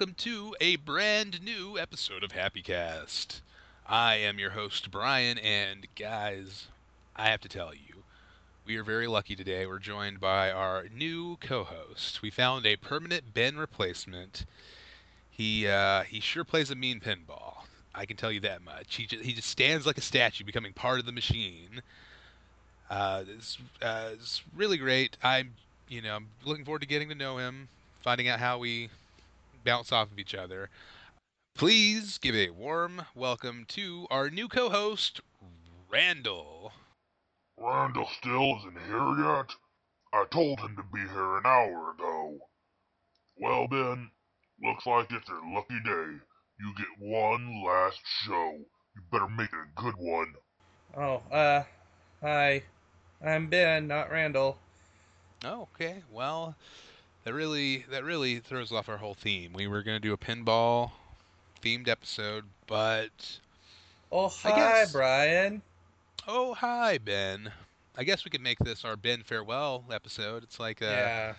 Welcome to a brand new episode of Happy Cast. I am your host, Brian, and guys, I have to tell you, we are very lucky today. We're joined by our new co-host. We found a permanent Ben replacement. He uh, he sure plays a mean pinball. I can tell you that much. He just, he just stands like a statue, becoming part of the machine. Uh, it's, uh, it's really great. I'm you know I'm looking forward to getting to know him, finding out how we bounce off of each other. Please give a warm welcome to our new co-host, Randall. Randall still isn't here yet? I told him to be here an hour ago. Well, Ben, looks like it's your lucky day. You get one last show. You better make it a good one. Oh, uh, hi. I'm Ben, not Randall. Oh, okay. Well, that really that really throws off our whole theme. We were gonna do a pinball themed episode, but Oh, hi, guess- Brian. oh hi Ben. I guess we could make this our Ben farewell episode. It's like a, yeah.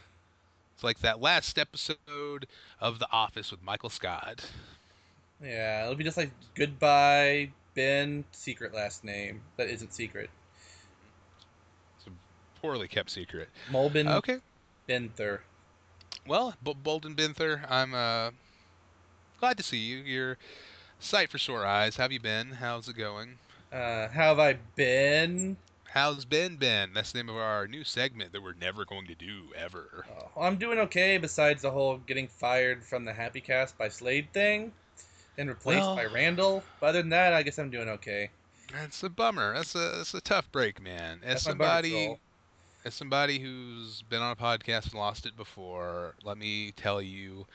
it's like that last episode of The Office with Michael Scott. Yeah, it'll be just like goodbye, Ben, secret last name. That isn't secret. It's a poorly kept secret. Mulbin Okay. Benther. Well, B- Bolden Binther, I'm uh, glad to see you. You're sight for sore eyes. How have you been? How's it going? Uh, how have I been? How's Ben been? That's the name of our new segment that we're never going to do ever. Oh, I'm doing okay besides the whole getting fired from the Happy Cast by Slade thing and replaced Well- by Randall. But other than that, I guess I'm doing okay. That's a bummer. That's a that's a tough break, man. As That's somebody. As somebody who's been on a podcast and lost it before, let me tell you,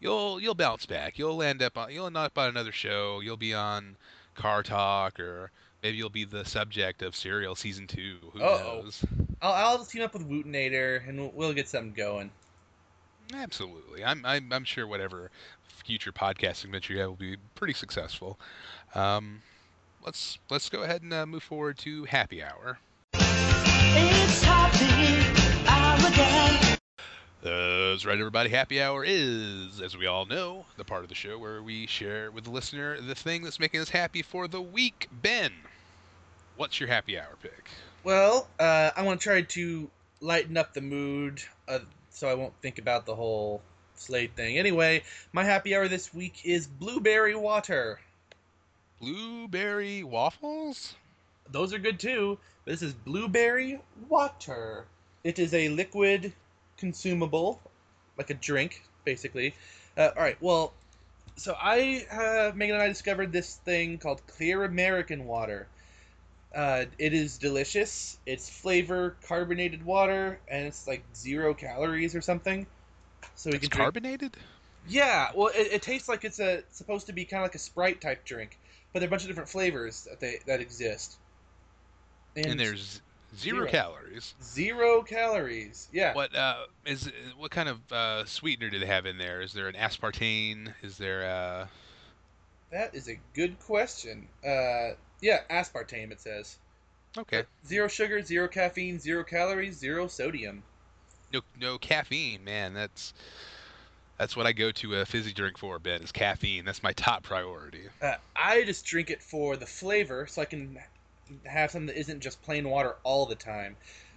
you'll you'll bounce back. You'll end up on you'll end up on another show. You'll be on Car Talk or maybe you'll be the subject of Serial season 2. Who Uh-oh. knows? I'll, I'll team up with Wootinator and we'll, we'll get something going. Absolutely. I'm, I'm, I'm sure whatever future podcasting venture you have will be pretty successful. Um, let's let's go ahead and uh, move forward to happy hour. That's right, everybody. Happy hour is, as we all know, the part of the show where we share with the listener the thing that's making us happy for the week. Ben, what's your happy hour pick? Well, uh, I want to try to lighten up the mood uh, so I won't think about the whole Slade thing. Anyway, my happy hour this week is blueberry water. Blueberry waffles? Those are good too, but this is blueberry water. It is a liquid consumable, like a drink, basically. Uh, all right, well, so I, uh, Megan and I discovered this thing called Clear American Water. Uh, it is delicious. It's flavor carbonated water, and it's like zero calories or something. So we It's can drink. carbonated? Yeah, well, it, it tastes like it's a supposed to be kind of like a Sprite type drink, but there are a bunch of different flavors that they that exist. And, there's zero, zero. calories. zero calories. Yeah. What uh is what kind of uh, sweetener do they have in there? Is there an aspartame? Is there uh That is a good question. Uh, yeah, aspartame. It says okay zero sugar, zero caffeine, zero calories, zero sodium. no no caffeine? Man, that's that's what I go to a fizzy drink for. Ben is caffeine. That's my top priority. Uh, I just drink it for the flavor, so I can have something that isn't just plain water all the time.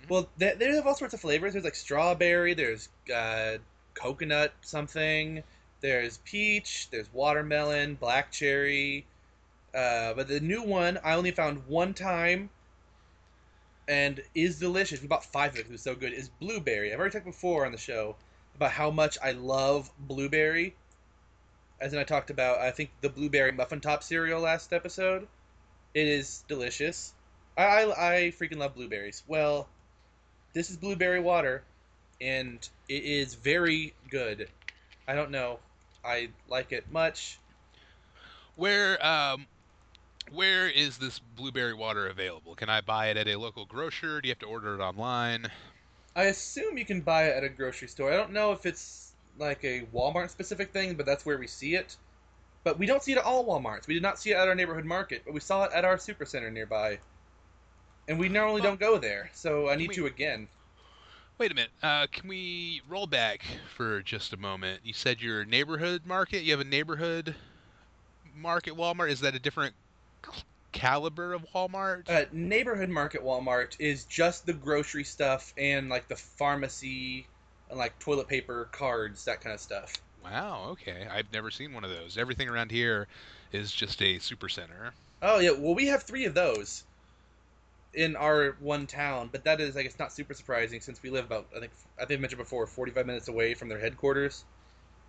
Well, they, they have all sorts of flavors. There's like strawberry. There's uh, coconut something. There's peach. There's watermelon, black cherry. Uh, but the new one I only found one time, and is delicious. We bought five of it. It was so good. Is blueberry. I've already talked before on the show about how much I love blueberry. As in, I talked about I think the blueberry muffin top cereal last episode. It is delicious. I I, I freaking love blueberries. Well, this is blueberry water, and it is very good. I don't know. I like it much. Where um where is this blueberry water available? Can I buy it at a local grocer? Do you have to order it online? I assume you can buy it at a grocery store. I don't know if it's like a Walmart specific thing, but that's where we see it. But we don't see it at all Walmarts. We did not see it at our neighborhood market, but we saw it at our supercenter nearby. And we normally Well, don't go there, so I need we- to again. Wait a minute. Uh, can we roll back for just a moment? You said your neighborhood market. You have a neighborhood market Walmart. Is that a different caliber of Walmart? Uh, neighborhood market Walmart is just the grocery stuff and like the pharmacy and like toilet paper, cards, that kind of stuff. Wow. Okay. I've never seen one of those. Everything around here is just a super center. Oh yeah, well we have three of those in our one town, but that is I guess not super surprising since we live about I think I think I mentioned before 45 minutes away from their headquarters.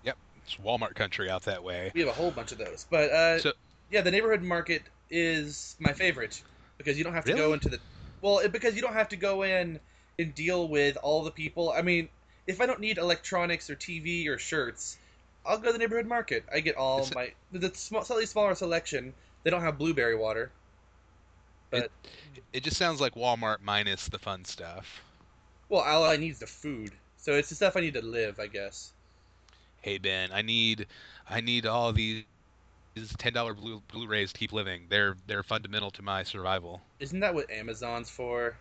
Yep, it's Walmart country out that way. We have a whole bunch of those, but uh, So- yeah, the neighborhood market is my favorite because you don't have to go into the well it, because you don't have to go in and deal with all the people. I mean, if I don't need electronics or TV or shirts, I'll go to the neighborhood market. I get all Is it- my the small, slightly smaller selection. They don't have blueberry water. But It just sounds like Walmart minus the fun stuff. well, all I need is the food. So it's the stuff I need to live, I guess. Hey Ben, I need, I need all these these ten dollar Blu Blu-rays to keep living. They're they're fundamental to my survival. Isn't that what Amazon's for?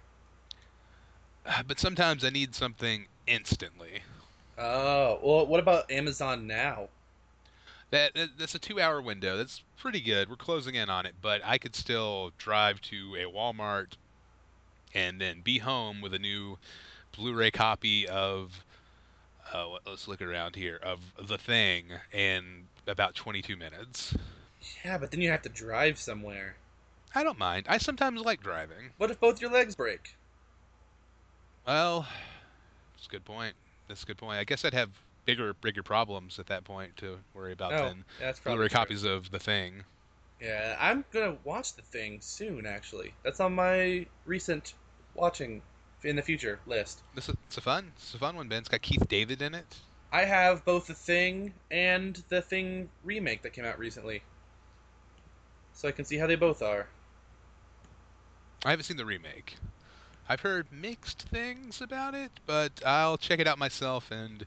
But sometimes I need something instantly. Oh, well, what about Amazon now? That, that that's a two-hour window. That's pretty good. We're closing in on it, but I could still drive to a Walmart and then be home with a new Blu-ray copy of. Uh, let's look around here of the thing in about 22 minutes. Yeah, but then you have to drive somewhere. I don't mind. I sometimes like driving. What if both your legs break? Well, that's a good point. That's a good point. I guess I'd have bigger bigger problems at that point to worry about Oh, than that's probably copies of the thing. Yeah, I'm gonna watch the thing soon. Actually, that's on my recent watching in the future list. This is, it's a fun, it's a fun one, Ben. It's got Keith David in it. I have both the thing and the thing remake that came out recently, so I can see how they both are. I haven't seen the remake. I've heard mixed things about it, but I'll check it out myself, and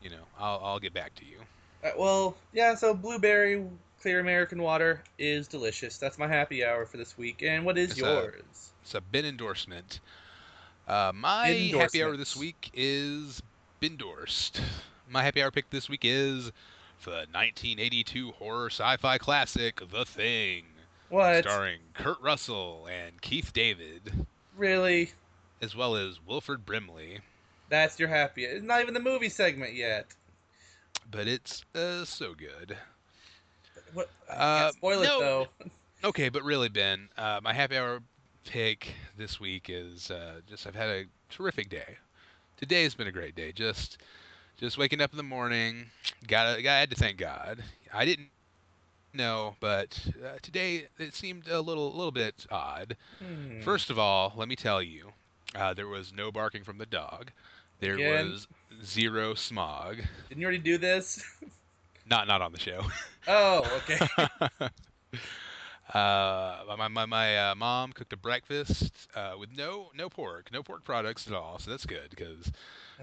you know, I'll I'll get back to you. Uh, well, yeah. So blueberry clear American water is delicious. That's my happy hour for this week. And what is It's, yours? It's a bin endorsement. Uh, my happy hour this week is Bindorsed. My happy hour pick this week is the 1982 horror sci-fi classic The Thing, what? starring Kurt Russell and Keith David, Really? as well as Wilford Brimley. That's your happy. It's not even the movie segment yet. But it's uh, so good. What? Uh, spoil no. it though. Okay, but really, Ben, uh, my happy hour pick this week is uh, just I've had a terrific day. Today has been a great day. Just, just waking up in the morning. Got I had to thank God. I didn't know, but uh, today it seemed a little, little bit odd. Hmm. First of all, let me tell you, uh, there was no barking from the dog. There Again? was zero smog. Didn't you already do this? Not, not on the show. oh, okay. uh, my my, my uh, mom cooked a breakfast uh, with no no pork, no pork products at all. So that's good because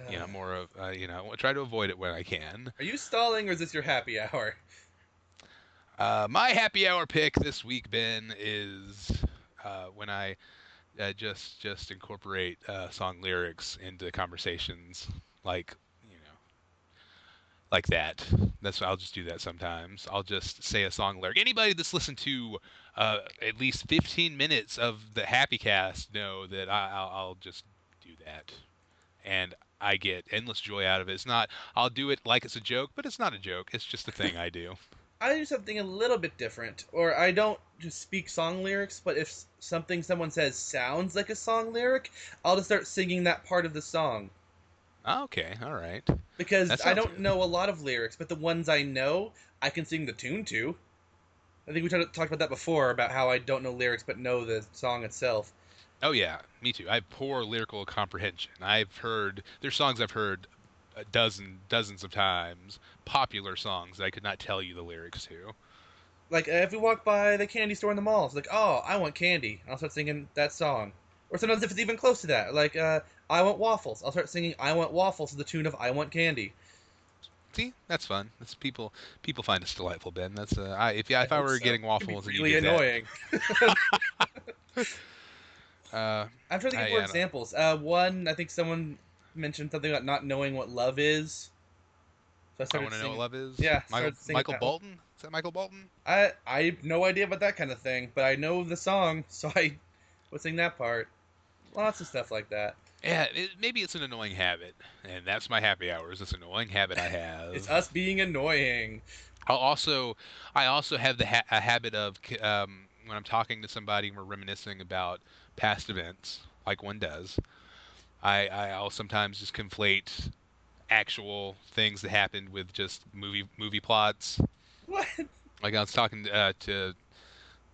you know Uh, more of uh, you know I try to avoid it when I can. Are you stalling or is this your happy hour? Uh, my happy hour pick this week, Ben, is uh, when I uh, just just incorporate uh, song lyrics into conversations, like you know, like that. That's I'll just do that sometimes. I'll just say a song lyric. Anybody that's listened to uh, at least 15 minutes of the Happy Cast know that I, I'll, I'll just do that, and I get endless joy out of it. It's not. I'll do it like it's a joke, but it's not a joke. It's just a thing I do. I do something a little bit different, or I don't just speak song lyrics, but if something someone says sounds like a song lyric, I'll just start singing that part of the song. Ah, okay, all right. Because I don't good. know a lot of lyrics, but the ones I know, I can sing the tune to. I think we talked talked about that before about how I don't know lyrics but know the song itself. Oh yeah, me too. I have poor lyrical comprehension. I've heard there's songs I've heard a dozen dozens of times, popular songs that I could not tell you the lyrics to. Like uh, if we walk by the candy store in the mall, it's like, oh, I want candy. I'll start singing that song. Or sometimes if it's even close to that, like uh, I want waffles. I'll start singing I want waffles to the tune of I want candy. See, that's fun. That's people people find us delightful, Ben. That's uh, I, if if I, were so. getting It'd be waffles really annoying. Uh, I'm trying to I- think more I examples. Uh, one, I think someone mentioned something about not knowing what love is. So I I started want to know what love is. Yeah, Michael, Michael one. Bolton. Is that Michael Bolton? I I have no idea about that kind of thing, but I know the song, so I would sing that part. Lots of stuff like that. Yeah, it, maybe it's an annoying habit, and that's my happy hour. Is this annoying habit I have? It's us being annoying. I'll also, I also have the ha- a habit of um, when I'm talking to somebody and we're reminiscing about past events, like one does. I I'll sometimes just conflate actual things that happened with just movie movie plots. What? Like I was talking uh, to a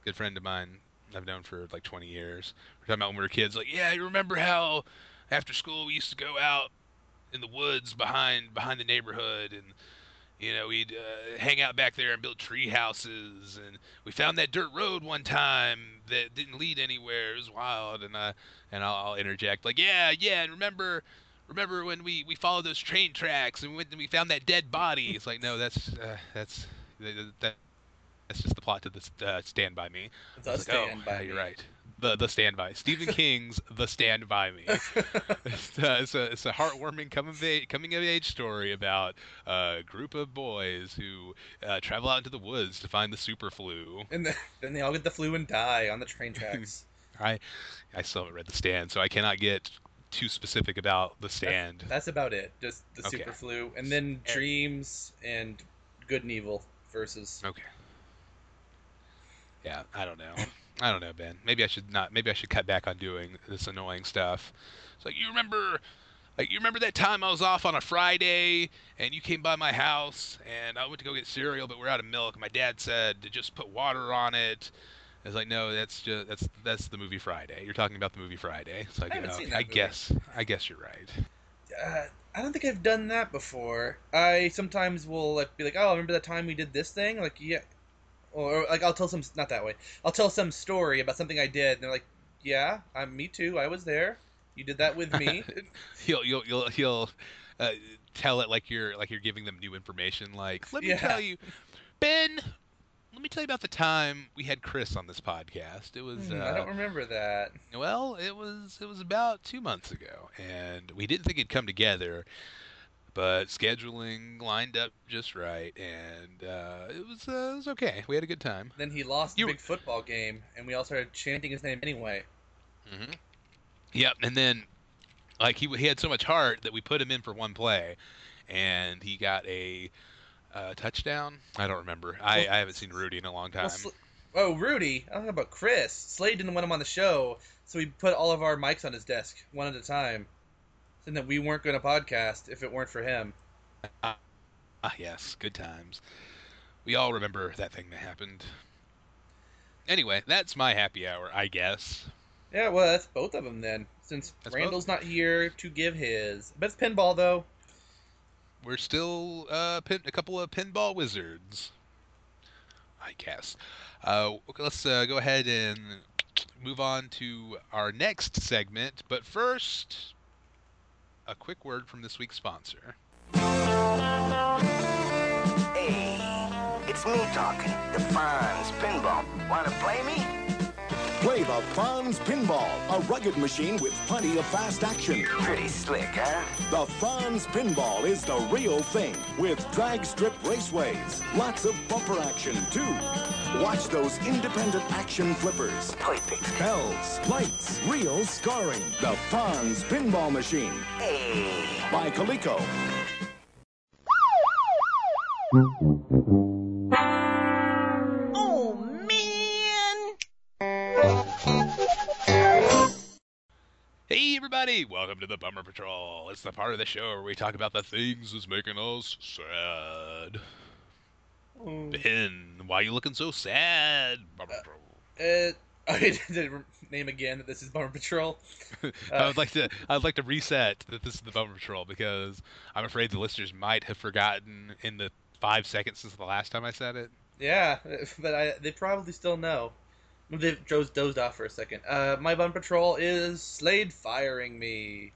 good friend of mine I've known for like 20 years. We're talking about when we were kids. Like, yeah, you remember how after school we used to go out in the woods behind behind the neighborhood and you know we'd uh, hang out back there and build tree houses and we found that dirt road one time that didn't lead anywhere. It was wild and uh and I'll, I'll interject like, yeah, yeah, and remember. Remember when we, we followed those train tracks and we went and we found that dead body? It's like no, that's uh, that's that, that that's just the plot to this uh, Stand by Me. It's I us was like, oh, stand by yeah, you're right. The the Stand by Stephen King's The Stand by Me. it's, uh, it's a it's a heartwarming coming of age, coming of age story about a group of boys who uh, travel out into the woods to find the super flu. and then, then they all get the flu and die on the train tracks. I I still haven't read The Stand, so I cannot get too specific about The Stand. That's about it. Just the Okay. super flu, and then And- dreams and good and evil versus. Okay. Yeah, I don't know. I don't know, Ben. Maybe I should not. Maybe I should cut back on doing this annoying stuff. It's like you remember, like you remember that time I was off on a Friday and you came by my house and I went to go get cereal, but we're out of milk. My dad said to just put water on it. It's like no, that's just that's that's the movie Friday. You're talking about the movie Friday. It's like I haven't oh, seen that I guess I guess you're right. Uh, I don't think I've done that before. I sometimes will like be like, "Oh, remember that time we did this thing?" Like, yeah, or, like I'll tell some not that way. I'll tell some story about something I did, and they're like, "Yeah, I'm me too. I was there. You did that with me." He'll you'll you'll he'll uh, tell it like you're like you're giving them new information. Like, let me Yeah. tell you, Ben. Let me tell you about the time we had Chris on this podcast. It was Hmm, uh, I don't remember that. well, it was it was about two months ago, and we didn't think it'd come together, but scheduling lined up just right, and uh, it was uh, it was okay. We had a good time. Then he lost You- the big football game, and we all started chanting his name anyway. Mm-hmm. Yep, and then like he he had so much heart that we put him in for one play, and he got a uh, touchdown. I don't remember. I, Well- I haven't seen Rudy in a long time. Well, Sl- oh, Rudy. I don't know about Chris. Slade didn't want him on the show, so we put all of our mics on his desk one at a time. Saying that we weren't going to podcast if it weren't for him. ah, yes, good times. We all remember that thing that happened. Anyway, that's my happy hour, I guess. Yeah, well, that's both of them then. Since That's Randall's not here to give his, but it's pinball though. We're still uh, pin- a couple of pinball wizards, I guess. Uh, okay, let's uh, go ahead and move on to our next segment. But first, a quick word from this week's sponsor. Hey, it's me talking, the Fonz Pinball. Wanna play me? Play the Fonz Pinball, a rugged machine with plenty of fast action. Pretty slick, huh? The Fonz Pinball is the real thing with drag strip raceways. Lots of bumper action, too. Watch those independent action flippers. Perfect. Bells, lights, real scoring. The Fonz Pinball Machine Hey. by Coleco. Hey, everybody! Welcome to the Bummer Patrol. It's the part of the show where we talk about the things that's making us sad. Ben, why are you looking so sad? Bummer Patrol. Uh, I did the name again that this is Bummer Patrol. I would like to. I would like to reset that this is the Bummer Patrol because I'm afraid the listeners might have forgotten in the five seconds since the last time I said it. Yeah, but I, they probably still know. Joe's dozed off for a second. Uh, my Bummer Patrol is Slade firing me.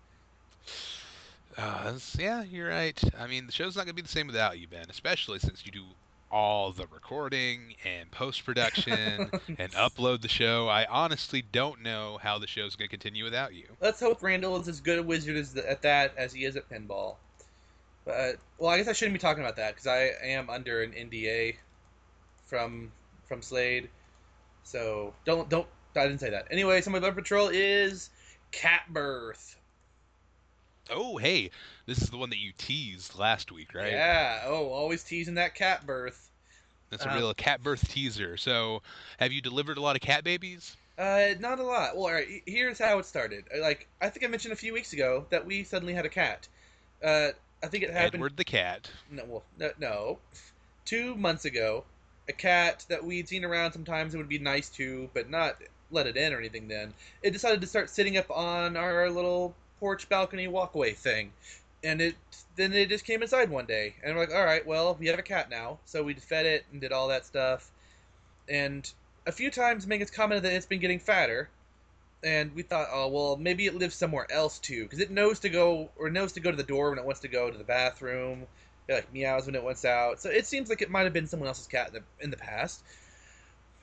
Uh, yeah, you're right. I mean, the show's not gonna be the same without you, Ben. Especially since you do all the recording and post production and upload the show. I honestly don't know how the show's going to continue without you. Let's hope Randall is as good a wizard as at that as he is at pinball. But well, I guess I shouldn't be talking about that because I am under an NDA from from Slade. So don't don't I didn't say that. Anyway, so my blood patrol is cat birth. Oh, hey, this is the one that you teased last week, right? Yeah. Oh, always teasing that cat birth. That's a Um, real cat birth teaser. So, have you delivered a lot of cat babies? Uh, not a lot. Well, all right. Here's how it started. Uh, Like I think I mentioned a few weeks ago that we suddenly had a cat. Uh, I think it happened. Edward the cat. No, well, no, no. Two months ago, a cat that we'd seen around sometimes it would be nice to, but not let it in or anything. Then it decided to start sitting up on our little porch balcony walkway thing, and it then it just came inside one day, and we're like, all right, well, we have a cat now, so we fed it and did all that stuff, and a few times Megan's commented that it's been getting fatter. And we thought, oh well, maybe it lives somewhere else too, because it knows to go or knows to go to the door when it wants to go to the bathroom. It like meows when it wants out. So it seems like it might have been someone else's cat in the, in the past.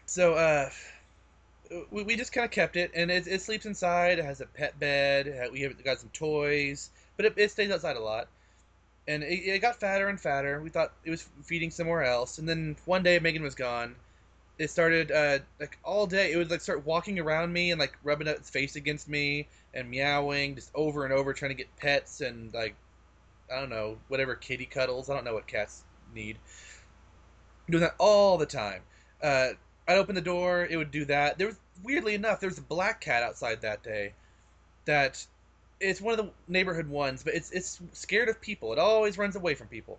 So uh, we, we just kind of kept it, and it, it sleeps inside. It has a pet bed. We have got some toys, but it, it stays outside a lot. And it, it got fatter and fatter. We thought it was feeding somewhere else, and then one day Megan was gone. It started uh, like all day. It would like start walking around me and like rubbing its face against me and meowing just over and over, trying to get pets and like I don't know, whatever kitty cuddles. I don't know what cats need. Doing that all the time. Uh, I'd open the door, it would do that. There was weirdly enough, there was a black cat outside that day. That it's one of the neighborhood ones, but it's it's scared of people. It always runs away from people.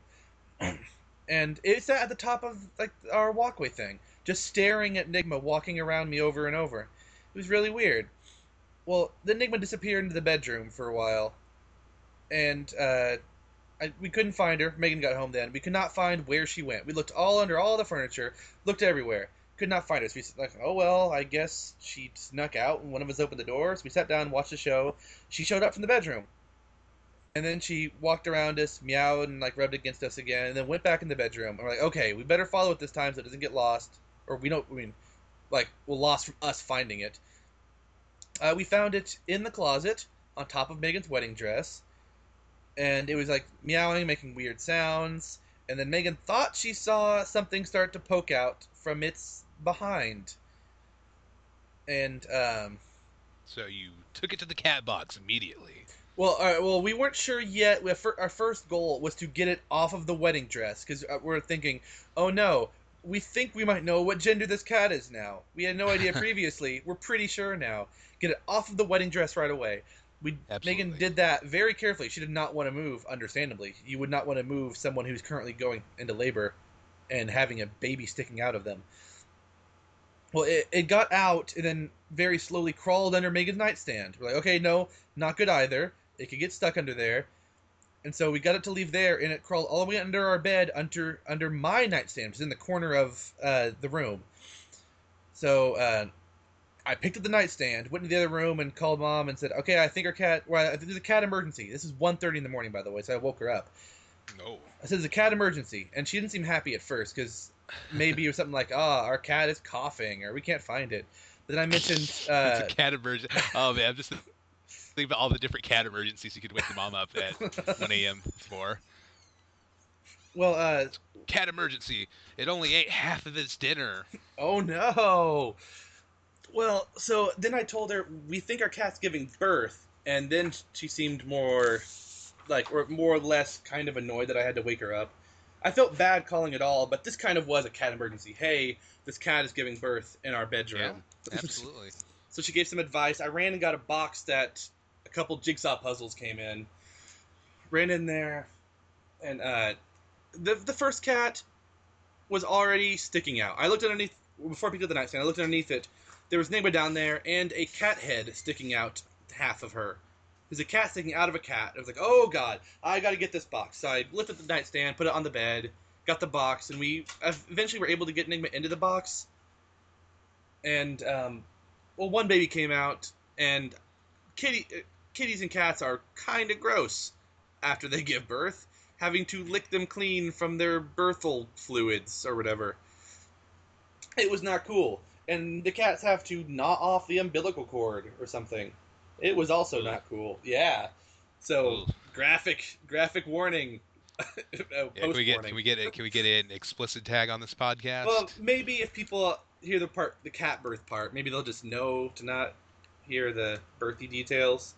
and it sat at the top of like our walkway thing, just staring at Nigma walking around me over and over. It was really weird. Well, the Nigma disappeared into the bedroom for a while, and uh, I, we couldn't find her. Megan got home then. We could not find where she went. We looked all under all the furniture, looked everywhere, could not find her. So we said, like, oh well, I guess she snuck out, and one of us opened the door. So we sat down, watched the show. She showed up from the bedroom, and then she walked around us, meowed, and like rubbed against us again, and then went back in the bedroom. And we're like, okay, we better follow it this time so it doesn't get lost, or we don't. I mean, like, well, lost from us finding it. Uh, we found it in the closet on top of Megan's wedding dress and it was like meowing, making weird sounds. And then Megan thought she saw something start to poke out from its behind. And um, So you took it to the cat box immediately. well, all right, well, we weren't sure yet. We- fir- Our first goal was to get it off of the wedding dress because we're thinking, oh no, we think we might know what gender this cat is now. We had no idea previously. we're pretty sure now. Get it off of the wedding dress right away. We Absolutely. Megan did that very carefully. She did not want to move. Understandably, you would not want to move someone who's currently going into labor and having a baby sticking out of them. Well, it, it got out and then very slowly crawled under Megan's nightstand. We're like, okay, no, not good either. It could get stuck under there. And so we got it to leave there, and it crawled all the way under our bed, under under my nightstand, which is in the corner of uh, the room. So uh, I picked up the nightstand, went into the other room, and called mom and said, "Okay, I think our cat. Well, I think there's a cat emergency. This is 1.30 in the morning, by the way, so I woke her up. No. I said, "There's a cat emergency," and she didn't seem happy at first because maybe it was something like, "Ah, our cat is coughing, or we can't find it." But then I mentioned, uh, it's a cat emergency. Oh man, I'm just thinking about all the different cat emergencies you could wake your mom up at 1 a.m. for. well, uh, Cat emergency. It only ate half of its dinner. Oh no. Well, so then I told her we think our cat's giving birth, and then she seemed more like or more or less kind of annoyed that I had to wake her up. I felt bad calling it all, but this kind of was a cat emergency. Hey, this cat is giving birth in our bedroom. Absolutely. so she gave some advice. I ran and got a box that a couple jigsaw puzzles came in. Ran in there, and uh, the the first cat was already sticking out. I looked underneath before I picked up the nightstand. I looked underneath it. There was Nigma down there and a cat head sticking out half of her. There's a cat sticking out of a cat. I was like, oh god, I got to get this box. So I lifted the nightstand, put it on the bed, got the box, and we eventually were able to get Nigma into the box. And um, well, one baby came out, and kitty uh, kitties and cats are kind of gross after they give birth. having to lick them clean from their birthal fluids or whatever. It was not cool. And the cats have to gnaw off the umbilical cord or something. It was also not cool. Yeah. So graphic graphic warning. uh, Yeah, can we get can we get it can we get an explicit tag on this podcast? Well, maybe if people hear the part, the cat birth part, maybe they'll just know to not hear the birthy details.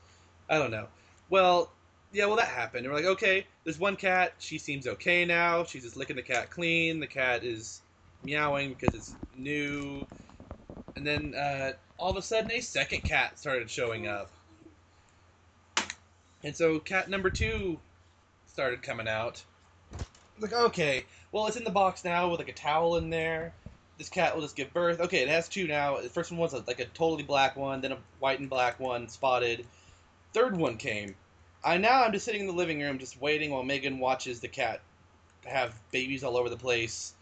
I don't know. Well, yeah, well that happened. And we're like, okay, there's one cat. She seems okay now. She's just licking the cat clean. The cat is meowing because it's new. And then uh, all of a sudden, a second cat started showing up. And so cat number two started coming out. Like, okay, well, it's in the box now with like a towel in there. This cat will just give birth. Okay, it has two now. The first one was like a totally black one, then a white and black one, spotted. Third one came. I now I'm just sitting in the living room, just waiting while Megan watches the cat have babies all over the place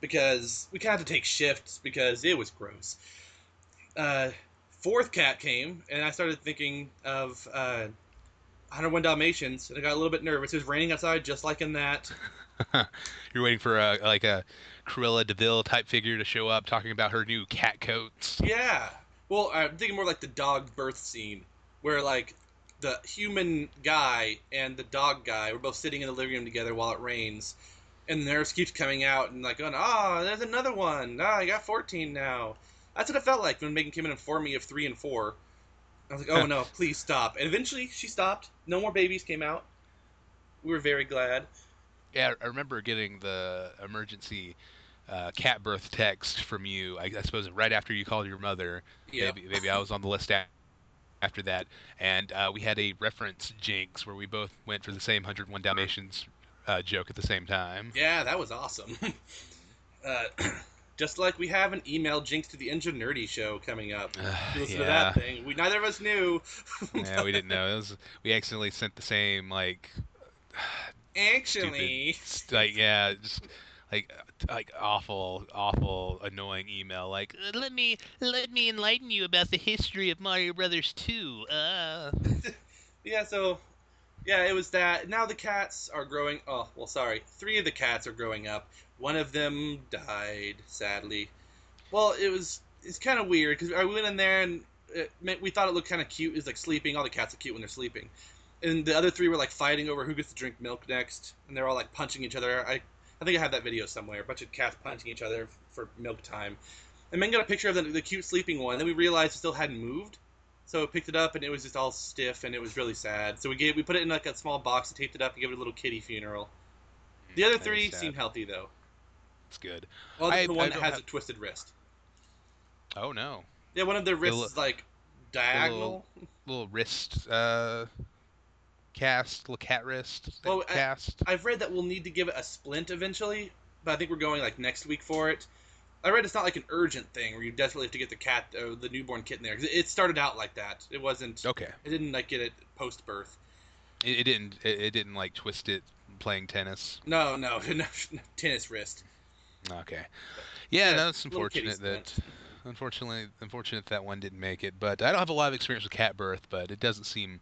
because we kind of have to take shifts because it was gross. Uh, fourth cat came, and I started thinking of uh, 101 Dalmatians, and I got a little bit nervous. It was raining outside, just like in that. You're waiting for a like a Cruella de Vil type figure to show up talking about her new cat coats. Yeah. Well, I'm thinking more like the dog birth scene, where like the human guy and the dog guy were both sitting in the living room together while it rains, and the nurse keeps coming out and like going, "Ah, there's another one. Ah, I got 14 now." That's what it felt like when Megan came in and informed me of three and four. I was like, "Oh no, please stop!" And eventually, she stopped. No more babies came out. We were very glad. Yeah, I remember getting the emergency uh, cat birth text from you. I, I suppose right after you called your mother. Yeah. Maybe, maybe I was on the list after that, and uh, we had a reference jinx where we both went for the same 101 Dalmatians uh, joke at the same time. Yeah, that was awesome. uh, just like we have an email jinx to the Engine Nerdy show coming up. You listen to yeah. that thing. We neither of us knew. yeah, we didn't know. It was we accidentally sent the same like Actually, stupid, like yeah, just like like awful, awful, annoying email. Like "Uh, let me let me enlighten you about the history of Mario Brothers 2. Uh. yeah. So, yeah, it was that. Now the cats are growing. Oh, well, sorry. Three of the cats are growing up. One of them died, sadly. Well, it was it's kind of weird because I went in there and it, we thought it looked kind of cute. It's like sleeping. All the cats are cute when they're sleeping. And the other three were like fighting over who gets to drink milk next, and they're all like punching each other. I, I think I have that video somewhere. A bunch of cats punching each other for milk time. And then got a picture of the, the cute sleeping one. And Then we realized it still hadn't moved, so I picked it up and it was just all stiff and it was really sad. So we gave we put it in like a small box and taped it up and gave it a little kitty funeral. The other That three seem healthy though. It's good. Well, I- the I one that has have- a twisted wrist. Oh no, Yeah, one of their wrists li- is like diagonal. little wrist uh cast, little cat wrist Well, I- cast. I've read that we'll need to give it a splint eventually, but I think we're going like next week for it. I read it's not like an urgent thing where you desperately have to get the cat, uh, the newborn kitten there. 'Cause it started out like that. It wasn't. okay, It didn't like get it post birth. it, it didn't it, it didn't like twist it playing tennis. No, no, no, tennis wrist. Okay. Yeah, Yeah, no, it's little kitty unfortunate that. Unfortunately unfortunate that one didn't make it. But I don't have a lot of experience with cat birth, but it doesn't seem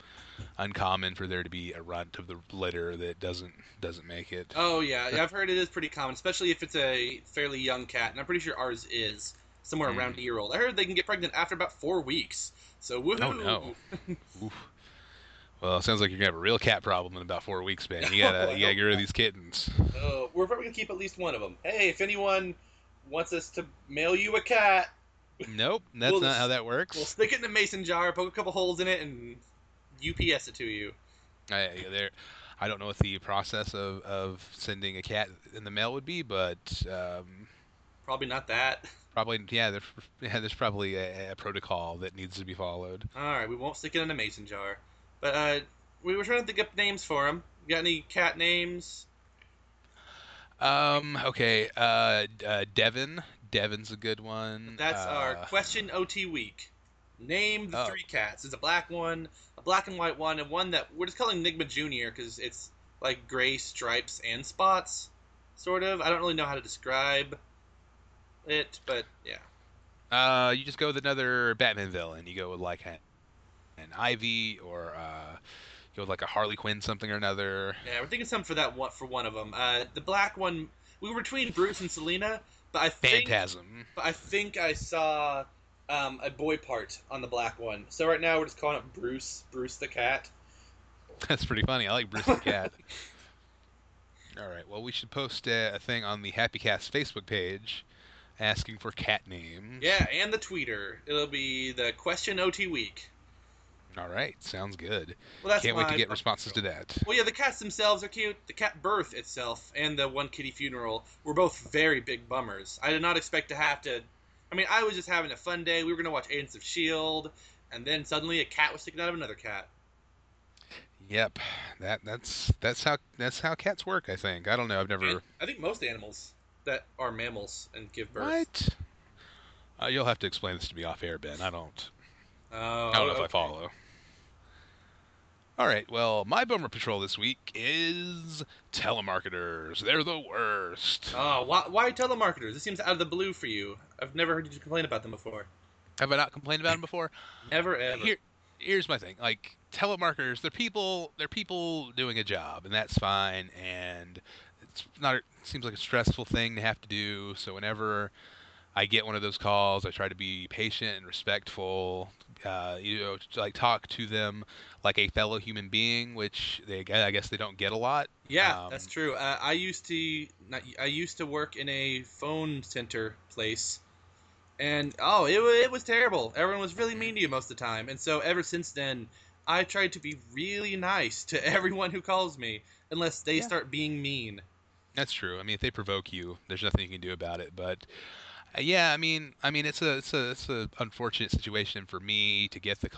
uncommon for there to be a runt of the litter that doesn't doesn't make it. Oh yeah, I've heard it is pretty common, especially if it's a fairly young cat, and I'm pretty sure ours is somewhere around Mm. a year old. I heard they can get pregnant after about four weeks. So woohoo! Oh, no. Well, it sounds like you're gonna have a real cat problem in about four weeks, man. You gotta you gotta get rid of these kittens. Uh, we're probably gonna keep at least one of them. Hey, if anyone wants us to mail you a cat, Nope, that's We'll not just- how that works. we'll stick it in a mason jar, poke a couple holes in it, and UPS it to you. I, there, I don't know what the process of, of sending a cat in the mail would be, but um, Probably not that. probably yeah, there, yeah, there's probably a, a protocol that needs to be followed. All right, we won't stick it in a mason jar. But uh, we were trying to think up names for them. Got any cat names? Um, okay, uh, uh, Devin, Devin's a good one. That's our Uh, question OT week. Name the Oh. three cats. There's a black one, a black and white one, and one that we're just calling Enigma Junior because it's like gray stripes and spots, sort of. I don't really know how to describe it, but yeah. Uh, you just go with another Batman villain. You go with like an, an Ivy, or uh, you go with like a Harley Quinn something or another. Yeah, we're thinking something for that one for one of them. Uh, the black one, we were between Bruce and Selina, but I think Phantasm. but I think I saw um, a boy part on the black one. So right now we're just calling it Bruce, Bruce the cat. That's pretty funny. I like Bruce the cat. All right. Well, we should post a, a thing on the Happy Cast Facebook page asking for cat names. Yeah, and the tweeter. It'll be the question OT week. All right. Sounds good. Well, that's Can't wait to get responses to that. Well, yeah, the cats themselves are cute. The cat birth itself and the one kitty funeral were both very big bummers. I did not expect to have to. I mean, I was just having a fun day. We were gonna watch Agents of Shield, and then suddenly a cat was sticking out of another cat. Yep. That that's that's how that's how cats work. I think. I don't know. I've never. And I think most animals that are mammals and give birth. What? Uh, you'll have to explain this to me off air, Ben. I don't. Oh, I don't know if I follow. All right. Well, my bummer patrol this week is telemarketers. They're the worst. Oh, why, why telemarketers? This seems out of the blue for you. I've never heard you complain about them before. Have I not complained about them before? Never ever. Here, here's my thing. Like telemarketers, they're people. They're people doing a job, and that's fine. And it's not. It seems like a stressful thing to have to do. So whenever I get one of those calls, I try to be patient and respectful. Uh, you know, to, like talk to them like a fellow human being, which they I guess they don't get a lot. Yeah, Um, that's true. Uh, I used to not, I used to work in a phone center place, and oh, it it was terrible. Everyone was really mean to you most of the time, and so ever since then, I tried to be really nice to everyone who calls me, unless they Yeah. start being mean. That's true. I mean, if they provoke you, there's nothing you can do about it. But Uh, yeah, I mean, I mean, it's a it's a it's a unfortunate situation for me to get the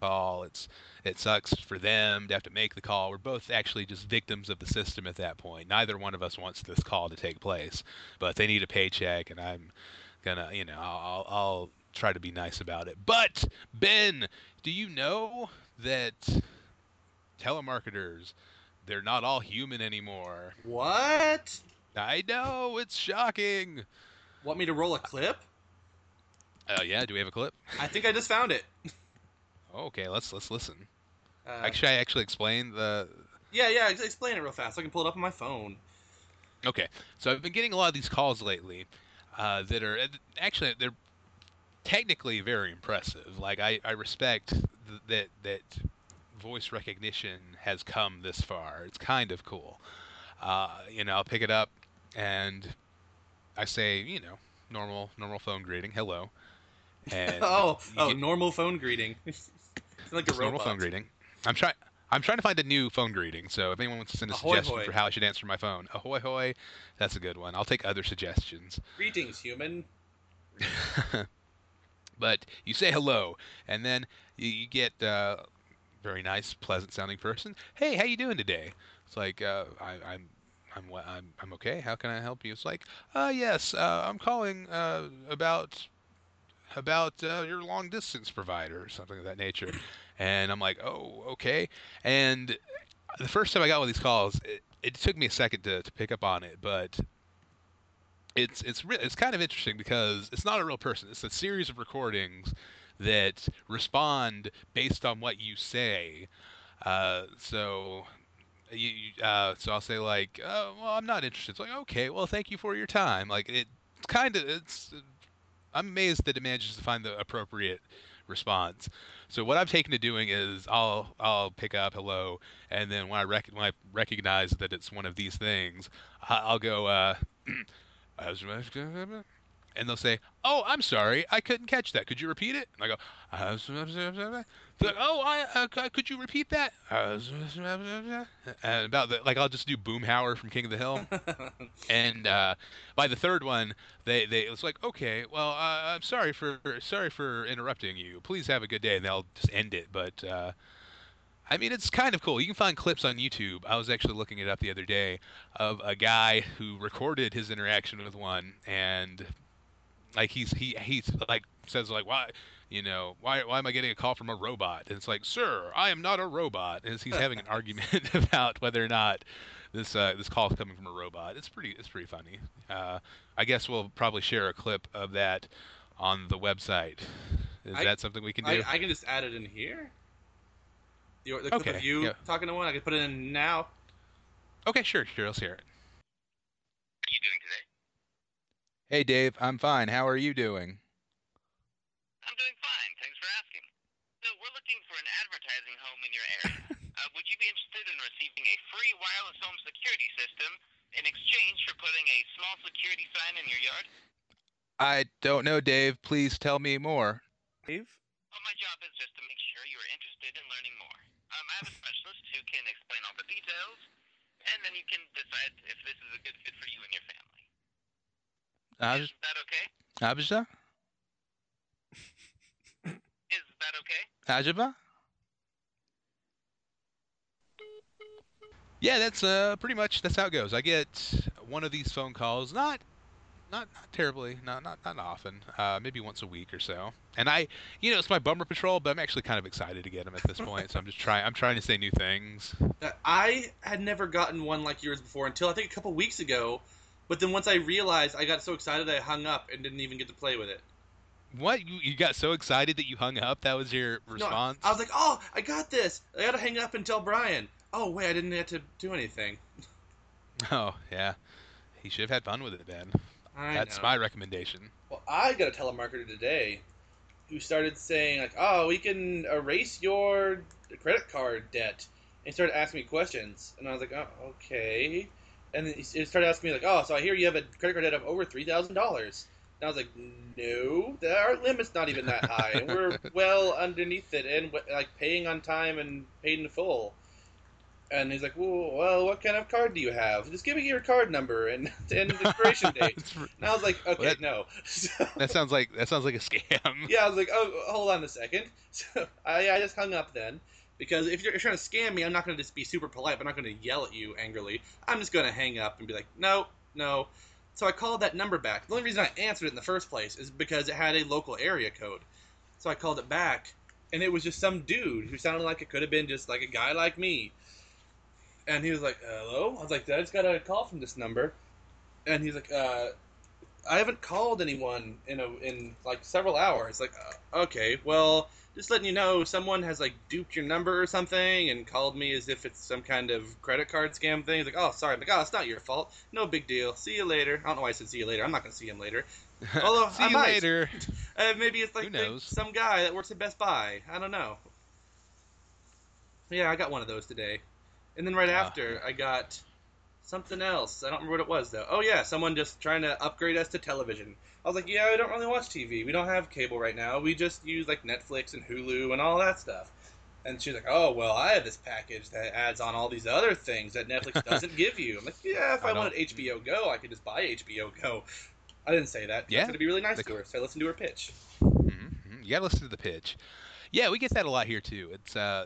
call. It's it sucks for them to have to make the call. We're both actually just victims of the system at that point. Neither one of us wants this call to take place, but they need a paycheck, and I'm gonna, you know, I'll, I'll try to be nice about it. But Ben, do you know that telemarketers? They're not all human anymore. What? I know it's shocking. Want me to roll a clip? Oh yeah, do we have a clip? I think I just found it. Okay, let's let's listen. Uh, Actually, I actually explained the. yeah, yeah. Explain it real fast. so I can pull it up on my phone. Okay, so I've been getting a lot of these calls lately, uh, that are actually they're technically very impressive. Like I I respect th- that that voice recognition has come this far. It's kind of cool. Uh, you know, I'll pick it up and I say, you know, normal normal phone greeting, hello. And oh, oh, get- normal phone greeting. It's like a Just normal phone greeting. I'm trying. I'm trying to find a new phone greeting. So if anyone wants to send a Ahoy, suggestion hoy. for how I should answer my phone, ahoy hoy, that's a good one. I'll take other suggestions. Greetings, human. but you say hello, and then you, you get uh, very nice, pleasant sounding person. Hey, how you doing today? It's like uh, I, I'm. I'm, I'm I'm okay. How can I help you? It's like, uh, yes, uh, I'm calling uh, about about uh, your long distance provider or something of that nature. And I'm like, oh, okay. And the first time I got one of these calls, it, it took me a second to, to pick up on it, but it's it's re- it's kind of interesting because it's not a real person. It's a series of recordings that respond based on what you say. Uh, so you, you- uh, so I'll say like, oh, well, I'm not interested. It's like, okay, well, thank you for your time. Like it, it's kind of it's. I'm amazed that it manages to find the appropriate response. So what I've taken to doing is I'll I'll pick up hello, and then when I rec- when I recognize that it's one of these things, I'll go. Uh, and they'll say, "Oh, I'm sorry, I couldn't catch that. Could you repeat it?" And I go, like, "Oh, I uh, could you repeat that?" And about the like, I'll just do Boomhauer from King of the Hill. And uh, by the third one, they they it was like, okay, well, uh, I'm sorry for sorry for interrupting you. Please have a good day, and they'll just end it. But uh, I mean, it's kind of cool. You can find clips on YouTube. I was actually looking it up the other day of a guy who recorded his interaction with one, and like he's he he's like says like why you know why why am I getting a call from a robot? And it's like, sir, I am not a robot. And he's having an argument about whether or not this uh, this call is coming from a robot. It's pretty it's pretty funny. Uh, I guess we'll probably share a clip of that on the website. Is I- that something we can do? I, I can just add it in here. The, the clip Okay, of you yeah. talking to one, I can put it in now. Okay, sure, sure. Let's hear it. What are you doing today? Hey, Dave. I'm fine. How are you doing? I'm doing fine. Thanks for asking. So we're looking for an advertising home in your area. uh, would you be interested in receiving a free wireless home security system in exchange for putting a small security sign in your yard? I don't know, Dave. Please tell me more. Dave? Well, my job is just to make sure you're interested in learning more. Um, I have a specialist who can explain all the details, and then you can decide if this is a good fit for you and your family. Aj- Is that okay? Abja? Is that okay? Ajaba? Yeah, that's uh pretty much that's how it goes. I get one of these phone calls, not not, not terribly, not not not often, uh, maybe once a week or so. And I, you know, it's my bummer patrol, but I'm actually kind of excited to get them at this point. so I'm just trying. I'm trying to say new things. Uh, I had never gotten one like yours before until I think a couple weeks ago. But then once I realized, I got so excited I hung up and didn't even get to play with it. What you, you got so excited that you hung up? That was your response? No? I was like, "Oh, I got this! I got to hang up and tell Brian." Oh wait, I didn't have to do anything. oh yeah, he should have had fun with it, Ben. I That's know. my recommendation. Well, I got a telemarketer today who started saying like, "Oh, we can erase your credit card debt," and he started asking me questions, and I was like, "Oh, okay." And then he he started asking me like, "Oh, so I hear you have a credit card debt of over three thousand dollars." And I was like, "No, the- our limit's not even that high, and we're well underneath it, and like paying on time and paid in full." And he's like, well, well, what kind of card do you have? Just give me your card number and, and expiration date. And I was like, okay, that- no. So- that sounds like that sounds like a scam. yeah, I was like, oh, hold on a second. So I, I just hung up then. Because if you're trying to scam me, I'm not going to just be super polite. I'm not going to yell at you angrily. I'm just going to hang up and be like, no, no. So I called that number back. The only reason I answered it in the first place is because it had a local area code. So I called it back, and it was just some dude who sounded like it could have been just like a guy like me. And he was like, hello? I was like, I just got a call from this number. And he's like, uh, I haven't called anyone in a in like several hours. Like, uh, okay, well, just letting you know, someone has like duped your number or something and called me as if it's some kind of credit card scam thing. He's like, oh, sorry, I'm like, oh, it's not your fault. No big deal. See you later. I don't know why I said see you later. I'm not gonna see him later. Although, See I you might. later. Uh, maybe it's like the- knows? some guy that works at Best Buy. I don't know. Yeah, I got one of those today, and then right Ah. after I got something else. I don't remember what it was though. Oh yeah, someone just trying to upgrade us to television. I was like, yeah, I don't really watch TV. We don't have cable right now. We just use like Netflix and Hulu and all that stuff. And she's like, oh well, I have this package that adds on all these other things that Netflix doesn't give you. I'm like, yeah, if I I, wanted HBO Go, I could just buy HBO Go. I didn't say that. Yeah, it's gonna be really nice they to her, so I listened to her pitch. Mhm, mhm. You gotta listen to the pitch. Yeah, we get that a lot here too. It's uh,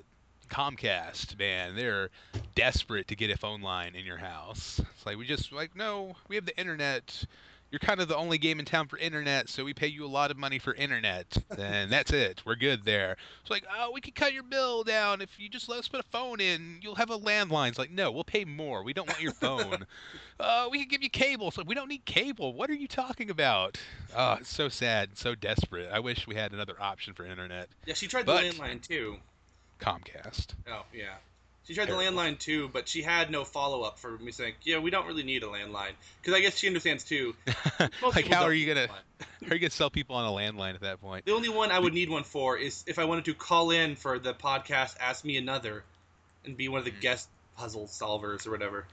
Comcast, man. They're desperate to get a phone line in your house. It's like we just like no, we have the internet. You're kind of the only game in town for internet, so we pay you a lot of money for internet, and that's it. We're good there. It's like, oh, we could cut your bill down if you just let us put a phone in. You'll have a landline. It's like, no, we'll pay more. We don't want your phone. uh, we can give you cable. So we don't need cable. What are you talking about? Oh, it's so sad, so desperate. I wish we had another option for internet. Yeah, she tried But- the landline too. Comcast. Oh yeah, she tried the landline too, but she had no follow up for me saying, yeah, we don't really need a landline because I guess she understands too. Like, how are you gonna how are you gonna sell people on a landline at that point? The only one I would need one for is if I wanted to call in for the podcast Ask Me Another and be one of the Mhm. guest puzzle solvers or whatever.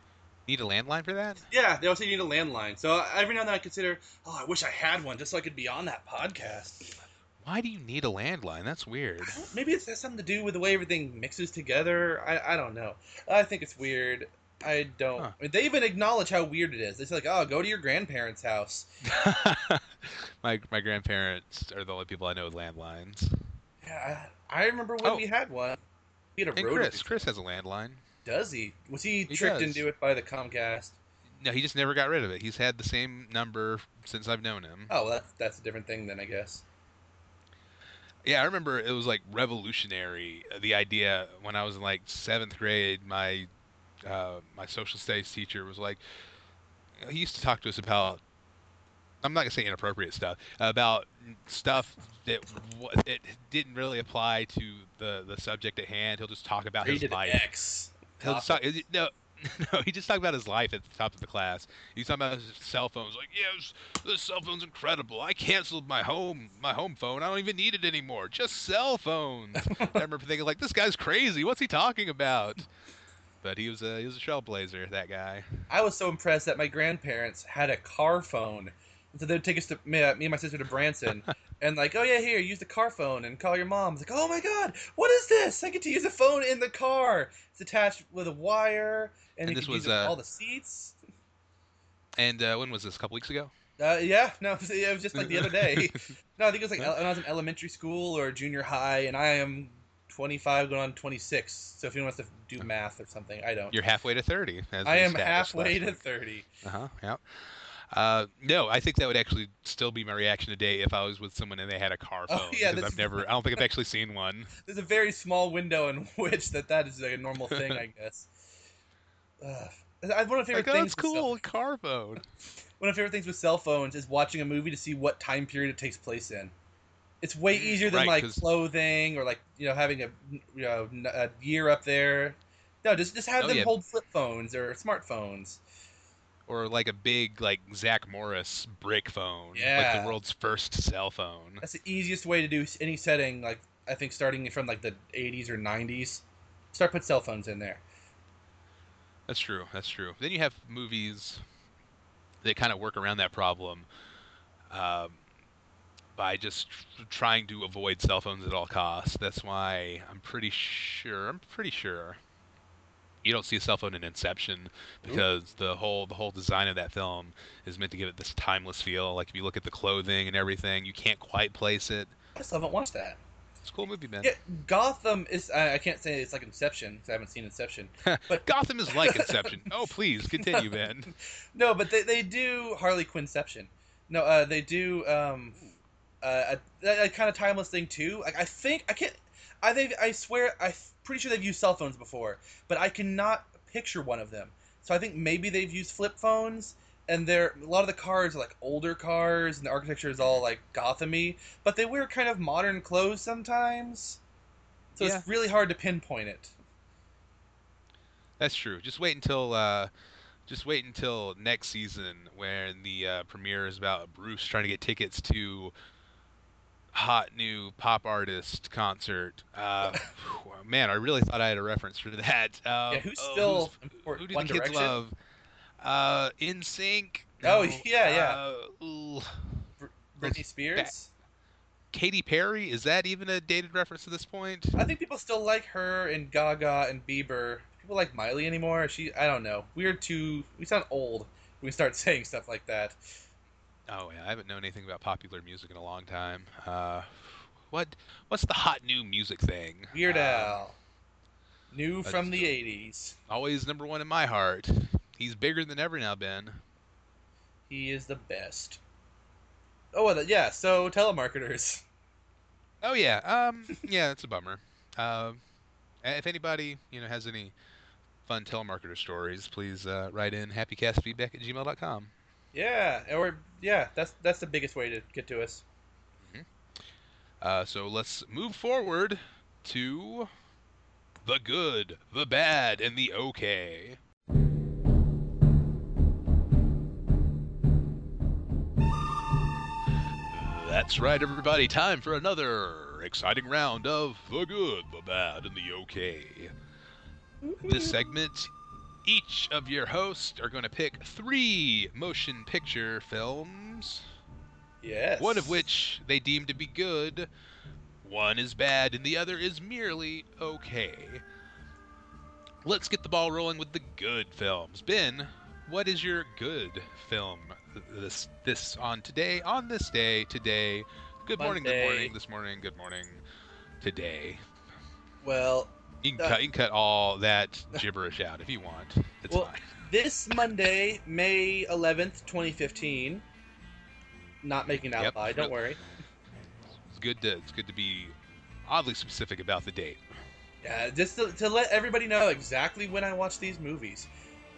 Need a landline for that? Yeah, they also need a landline. So every now and then I consider, oh, I wish I had one just so I could be on that podcast. Why do you need a landline? That's weird. Maybe it has something to do with the way everything mixes together. I, I don't know. I think it's weird. I don't. Huh. They even acknowledge how weird it is. They say like, "Oh, go to your grandparents' house." my my grandparents are the only people I know with landlines. Yeah, I I remember when Oh. we had one. We had a And rotary Chris, Chris has a landline. Does he? Was he, He tricked does. into it by the Comcast? No, he just never got rid of it. He's had the same number since I've known him. Oh, well, that's that's a different thing then, I guess. Yeah, I remember it was like revolutionary. uh, The idea when I was in like seventh grade, my uh, my social studies teacher was like, he used to talk to us about I'm not gonna say inappropriate stuff about stuff that wa- it didn't really apply to the the subject at hand. He'll just talk about his life. X. He'll just talk, no, no, he just talked about his life at the top of the class. He's talking about his cell phones. Like, yes, this cell phone's incredible. I canceled my home my home phone. I don't even need it anymore. Just cell phones. I remember thinking like, this guy's crazy. What's he talking about? But he was a he was a trailblazer. That guy. I was so impressed that my grandparents had a car phone. So they'd take us to me, uh, me and my sister to Branson, and like, oh yeah, here, use the car phone and call your mom. It's like, oh my god, what is this? I get to use a phone in the car. It's attached with a wire, and, And this can was, use it for uh, all the seats. And uh, when was this? A couple weeks ago. Uh, yeah, no, it was just like the other day. no, I think it was like when I was in elementary school or junior high, and I am 25 going on 26. So if anyone wants to do math or something, I don't. You're halfway to thirty. as I am halfway to 30. Uh huh. Uh, no, I think that would actually still be my reaction today if I was with someone and they had a car phone. Oh, phone. yeah, I've never, I don't think I've actually seen one. There's a very small window in which that that is a normal thing, I guess. Uh, one of my favorite Like, oh, things. that's cell- cool, car phone. one of my favorite things with cell phones is watching a movie to see what time period it takes place in. It's way Mm, easier than right, like clothing or like you know having a you know a year up there. No, just just have Oh, them yeah. hold flip phones or smartphones. Or like a big, like Zach Morris brick phone, like the world's first cell phone. That's the easiest way to do any setting. Like I think starting from like the 80s or 90s, start put cell phones in there. That's true. That's true. Then you have movies that kind of work around that problem um, by just trying to avoid cell phones at all costs. That's why I'm pretty sure. I'm pretty sure you don't see a cell phone in Inception because the whole the whole design of that film is meant to give it this timeless feel. Like if you look at the clothing and everything, you can't quite place it. I still haven't watched that. It's a cool movie, man. Yeah, Gotham is. I, I can't say it's like Inception because I haven't seen Inception. but- Gotham is like Inception. oh, please continue, Ben. No, but they, they do Harley Quinnception. No, uh, they do um, uh, a, a kind of timeless thing too. Like I think I can't. I think I swear I'm pretty sure they've used cell phones before, but I cannot picture one of them. So I think maybe they've used flip phones, and they're a lot of the cars are like older cars, and the architecture is all like Gothamy, but they wear kind of modern clothes sometimes. So Yeah. it's really hard to pinpoint it. That's true. Just wait until uh, just wait until next season when the uh, premiere is about Bruce trying to get tickets to hot new pop artist concert. Uh, whew, man, I really thought I had a reference for that. Um, yeah, who's oh, still who's- important? who do One the kids Direction. love? Uh, NSYNC. Oh, yeah, yeah. Uh, ooh, Britney Spears. Katy Perry. Is that even a dated reference at this point? I think people still like her and Gaga and Bieber. People like Miley anymore. She, I don't know. We're too. We sound old when we start saying stuff like that. Oh yeah, I haven't known anything about popular music in a long time. Uh, what what's the hot new music thing? Weird Um, Al, new from the '80s. always number one in my heart. He's bigger than ever now, Ben. He is the best. Oh, yeah. So telemarketers. Oh yeah, um, yeah, it's a bummer. Um, if anybody you know has any fun telemarketer stories, please uh, write in happycastfeedback at gmail.com. Yeah, or yeah, that's that's the biggest way to get to us. Uh, so let's move forward to the good, the bad, and the okay. That's right, everybody. Time for another exciting round of the good, the bad, and the okay. This segment, each of your hosts are going to pick three motion picture films Yes. one of which they deem to be good, one is bad, and the other is merely okay. Let's get the ball rolling with the good films. Ben, what is your good film this this on today on this day today? Good morning, good morning, this morning, good morning, today. Well, You can Uh, cut you can cut all that gibberish out if you want. It's Well, fine. this Monday, May 11th, 2015. Not making out Yep. lie. Don't worry. It's good to it's good to be oddly specific about the date. Yeah, just to, to let everybody know exactly when I watch these movies.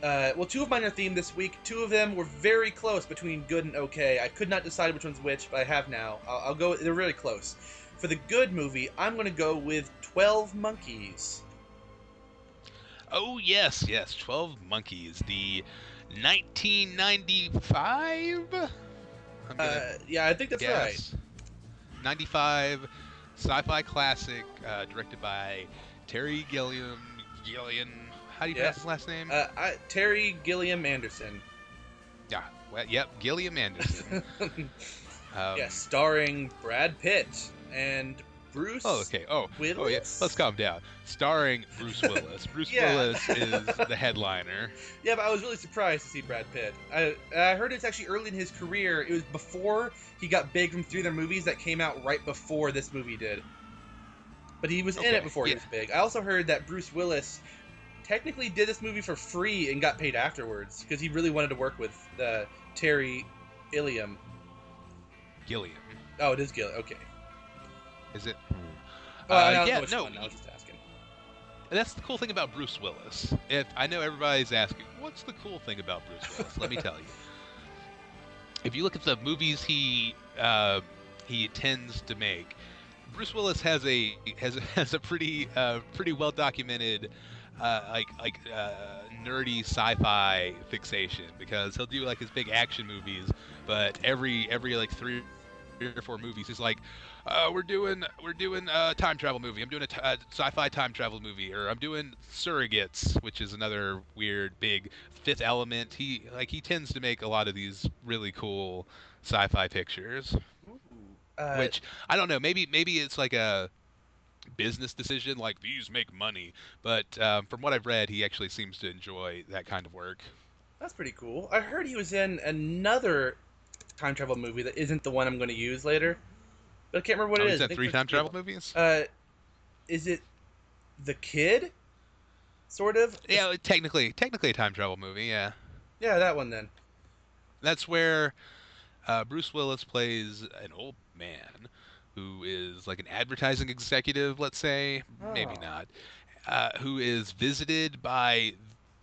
Uh, well, two of mine are themed this week. Two of them were very close between good and okay. I could not decide which one's which, but I have now. I'll, I'll go. They're really close. For the good movie, I'm going to go with Twelve Monkeys. Oh yes, yes, Twelve Monkeys, the 1995. Uh, yeah, I think that's right. guess. 95 sci-fi classic, uh, directed by Terry Gilliam. Gillian. How do you Yeah. pronounce his last name? Uh, I, Terry Gilliam Anderson. yeah. Well, yep. Gilliam Anderson. Um, yeah, starring Brad Pitt and Bruce. Oh, okay. Oh, oh yeah. Let's calm down. Starring Bruce Willis. Bruce Yeah. Willis is the headliner. Yeah, but I was really surprised to see Brad Pitt. I, I heard it's actually early in his career. It was before he got big from three other movies that came out right before this movie did. But he was in it before he was big. I also heard that Bruce Willis technically did this movie for free and got paid afterwards because he really wanted to work with uh, Terry Gilliam. Gilliam. Oh, it is Gilliam. Okay. Is it? Oh, Uh, I yeah, no, one, I was just asking. That's the cool thing about Bruce Willis. If I know everybody's asking, what's the cool thing about Bruce Willis? Let me tell you. If you look at the movies he uh, he tends to make, Bruce Willis has a has has a pretty uh, pretty well documented uh, like like uh, nerdy sci-fi fixation because he'll do like his big action movies, but every every like three or four movies he's like, uh, we're doing we're doing a time travel movie. I'm doing a t- a sci-fi time travel movie, or I'm doing Surrogates, which is another weird big Fifth Element. He like he tends to make a lot of these really cool sci-fi pictures, Uh, which I don't know. Maybe maybe it's like a business decision, like these make money. But um, from what I've read, he actually seems to enjoy that kind of work. That's pretty cool. I heard he was in another time travel movie that isn't the one I'm going to use later, but I can't remember what oh, it is. I in think three time travel movies. Uh, is it the kid? Sort of. yeah, technically, technically a time travel movie. Yeah. Yeah, that one then. That's where uh, Bruce Willis plays an old man who is like an advertising executive, let's say, maybe Oh. not, uh, who is visited by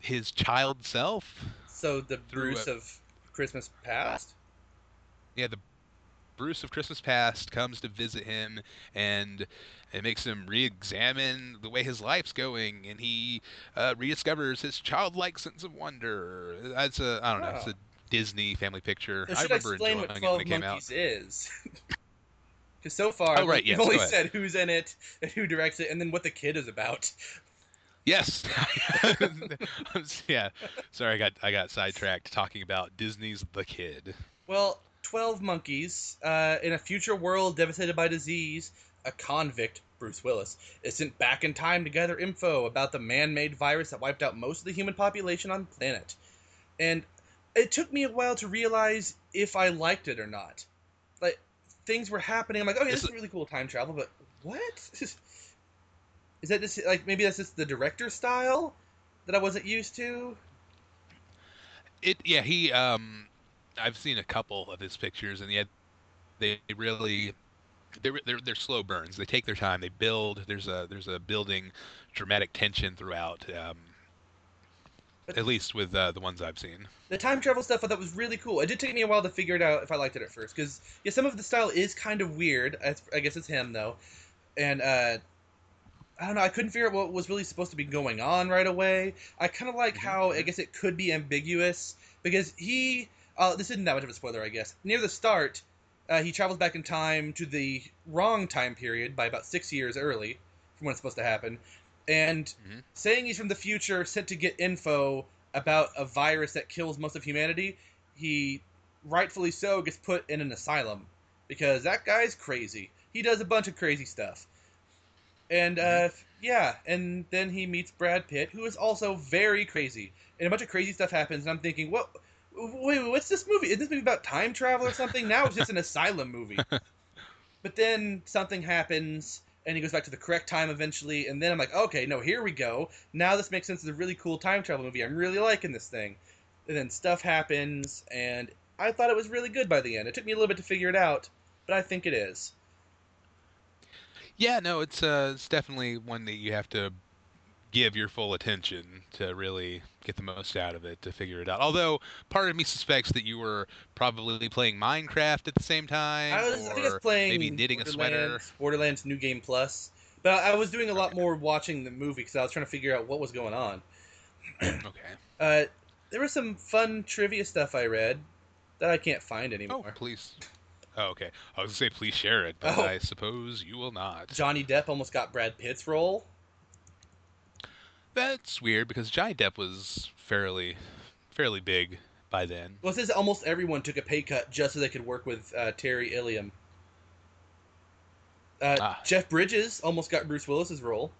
his child self. So the Bruce a- of Christmas Past. Yeah, the Bruce of Christmas Past comes to visit him, and it makes him re-examine the way his life's going, and he uh, rediscovers his childlike sense of wonder. That's a I don't know, it's a Disney family picture. So I I remember explain enjoying what it Twelve when it came out. Monkeys is? Because so far, Oh, right, you've yes, only said who's in it and who directs it, and then what the kid is about. Yes. yeah. Sorry, I got I got sidetracked talking about Disney's The Kid. Well, 12 monkeys. Uh, in a future world devastated by disease, a convict, Bruce Willis, is sent back in time to gather info about the man made virus that wiped out most of the human population on the planet. And it took me a while to realize if I liked it or not. Like, things were happening. I'm like, okay, this This- is really cool time travel, but what? Is that just, like, maybe that's just the director style that I wasn't used to? It yeah, he um I've seen a couple of his pictures and yet they really they're, they're they're slow burns. They take their time. They build. There's a there's a building dramatic tension throughout. Um, at least with uh, the ones I've seen. The time travel stuff I thought was really cool. It did take me a while to figure it out if I liked it at first, because yeah, some of the style is kind of weird. I, I guess it's him though, and uh, I don't know. I couldn't figure out what was really supposed to be going on right away. I kind of like how I guess it could be ambiguous because he. Uh, this isn't that much of a spoiler, I guess. Near the start, uh, he travels back in time to the wrong time period by about six years early from when it's supposed to happen, and Mhm. saying he's from the future, sent to get info about a virus that kills most of humanity, he rightfully so gets put in an asylum because that guy's crazy. He does a bunch of crazy stuff. And uh, yeah, and then he meets Brad Pitt, who is also very crazy. And a bunch of crazy stuff happens, and I'm thinking, what? Wait, what's this movie? Is this movie about time travel or something? Now it's just an asylum movie. But then something happens, and he goes back to the correct time eventually, and then I'm like, okay, no, here we go. Now this makes sense. It's a really cool time travel movie. I'm really liking this thing. And then stuff happens, and I thought it was really good by the end. It took me a little bit to figure it out, but I think it is. Yeah, no, it's uh, it's definitely one that you have to give your full attention to really get the most out of it to figure it out. Although part of me suspects that you were probably playing Minecraft at the same time, I was, I was playing maybe knitting a sweater. Borderlands, New Game Plus, but I was doing a lot more watching the movie because I was trying to figure out what was going on. Okay. Uh, there was some fun trivia stuff I read that I can't find anymore. Oh, anymore. please. Oh, okay. I was gonna say please share it, but Oh. I suppose you will not. Johnny Depp almost got Brad Pitt's role. That's weird because Johnny Depp was fairly, fairly big by then. Well, it says almost everyone took a pay cut just so they could work with uh, Terry Gilliam. Uh, Ah. Jeff Bridges almost got Bruce Willis's role.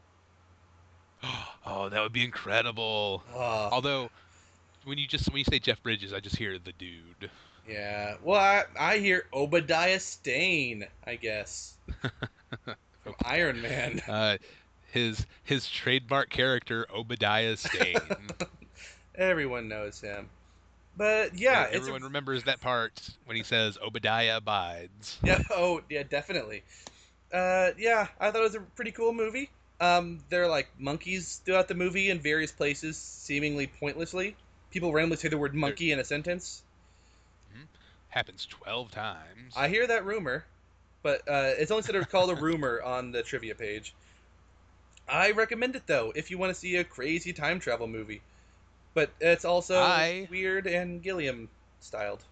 Oh, that would be incredible. Uh, Although, when you just when you say Jeff Bridges, I just hear the dude. yeah. Well, I, I hear Obadiah Stane, I guess. From Iron Man. Uh, his his trademark character Obadiah Stane. Everyone knows him. But yeah, a- everyone remembers that part when he says Obadiah abides. Yeah. Oh, yeah, definitely. Uh, yeah, I thought it was a pretty cool movie. Um, there are like monkeys throughout the movie in various places, seemingly pointlessly. People randomly say the word monkey in a sentence. Happens twelve times. I hear that rumor, but uh, it's only said it's called a rumor on the trivia page. I recommend it though if you want to see a crazy time travel movie, but it's also I- weird and Gilliam styled.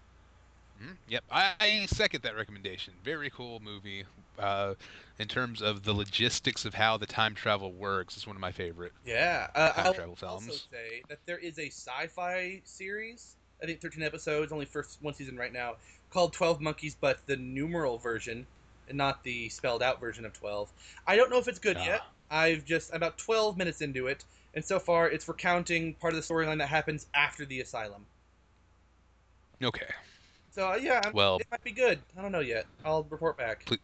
Mhm, Yep, I, I second that recommendation. Very cool movie. Uh, in terms of the logistics of how the time travel works, it's one of my favorite. Yeah, uh, Time I'll travel also say that there is a sci-fi series. I think 13 episodes, only first one season right now, called 12 Monkeys, but the numeral version, and not the spelled out version of 12. I don't know if it's good Ah. yet. I've just I'm about 12 minutes into it, and so far it's recounting part of the storyline that happens after the asylum. Okay, So uh, yeah, I'm- Well- it might be good. I don't know yet. I'll report back. Please-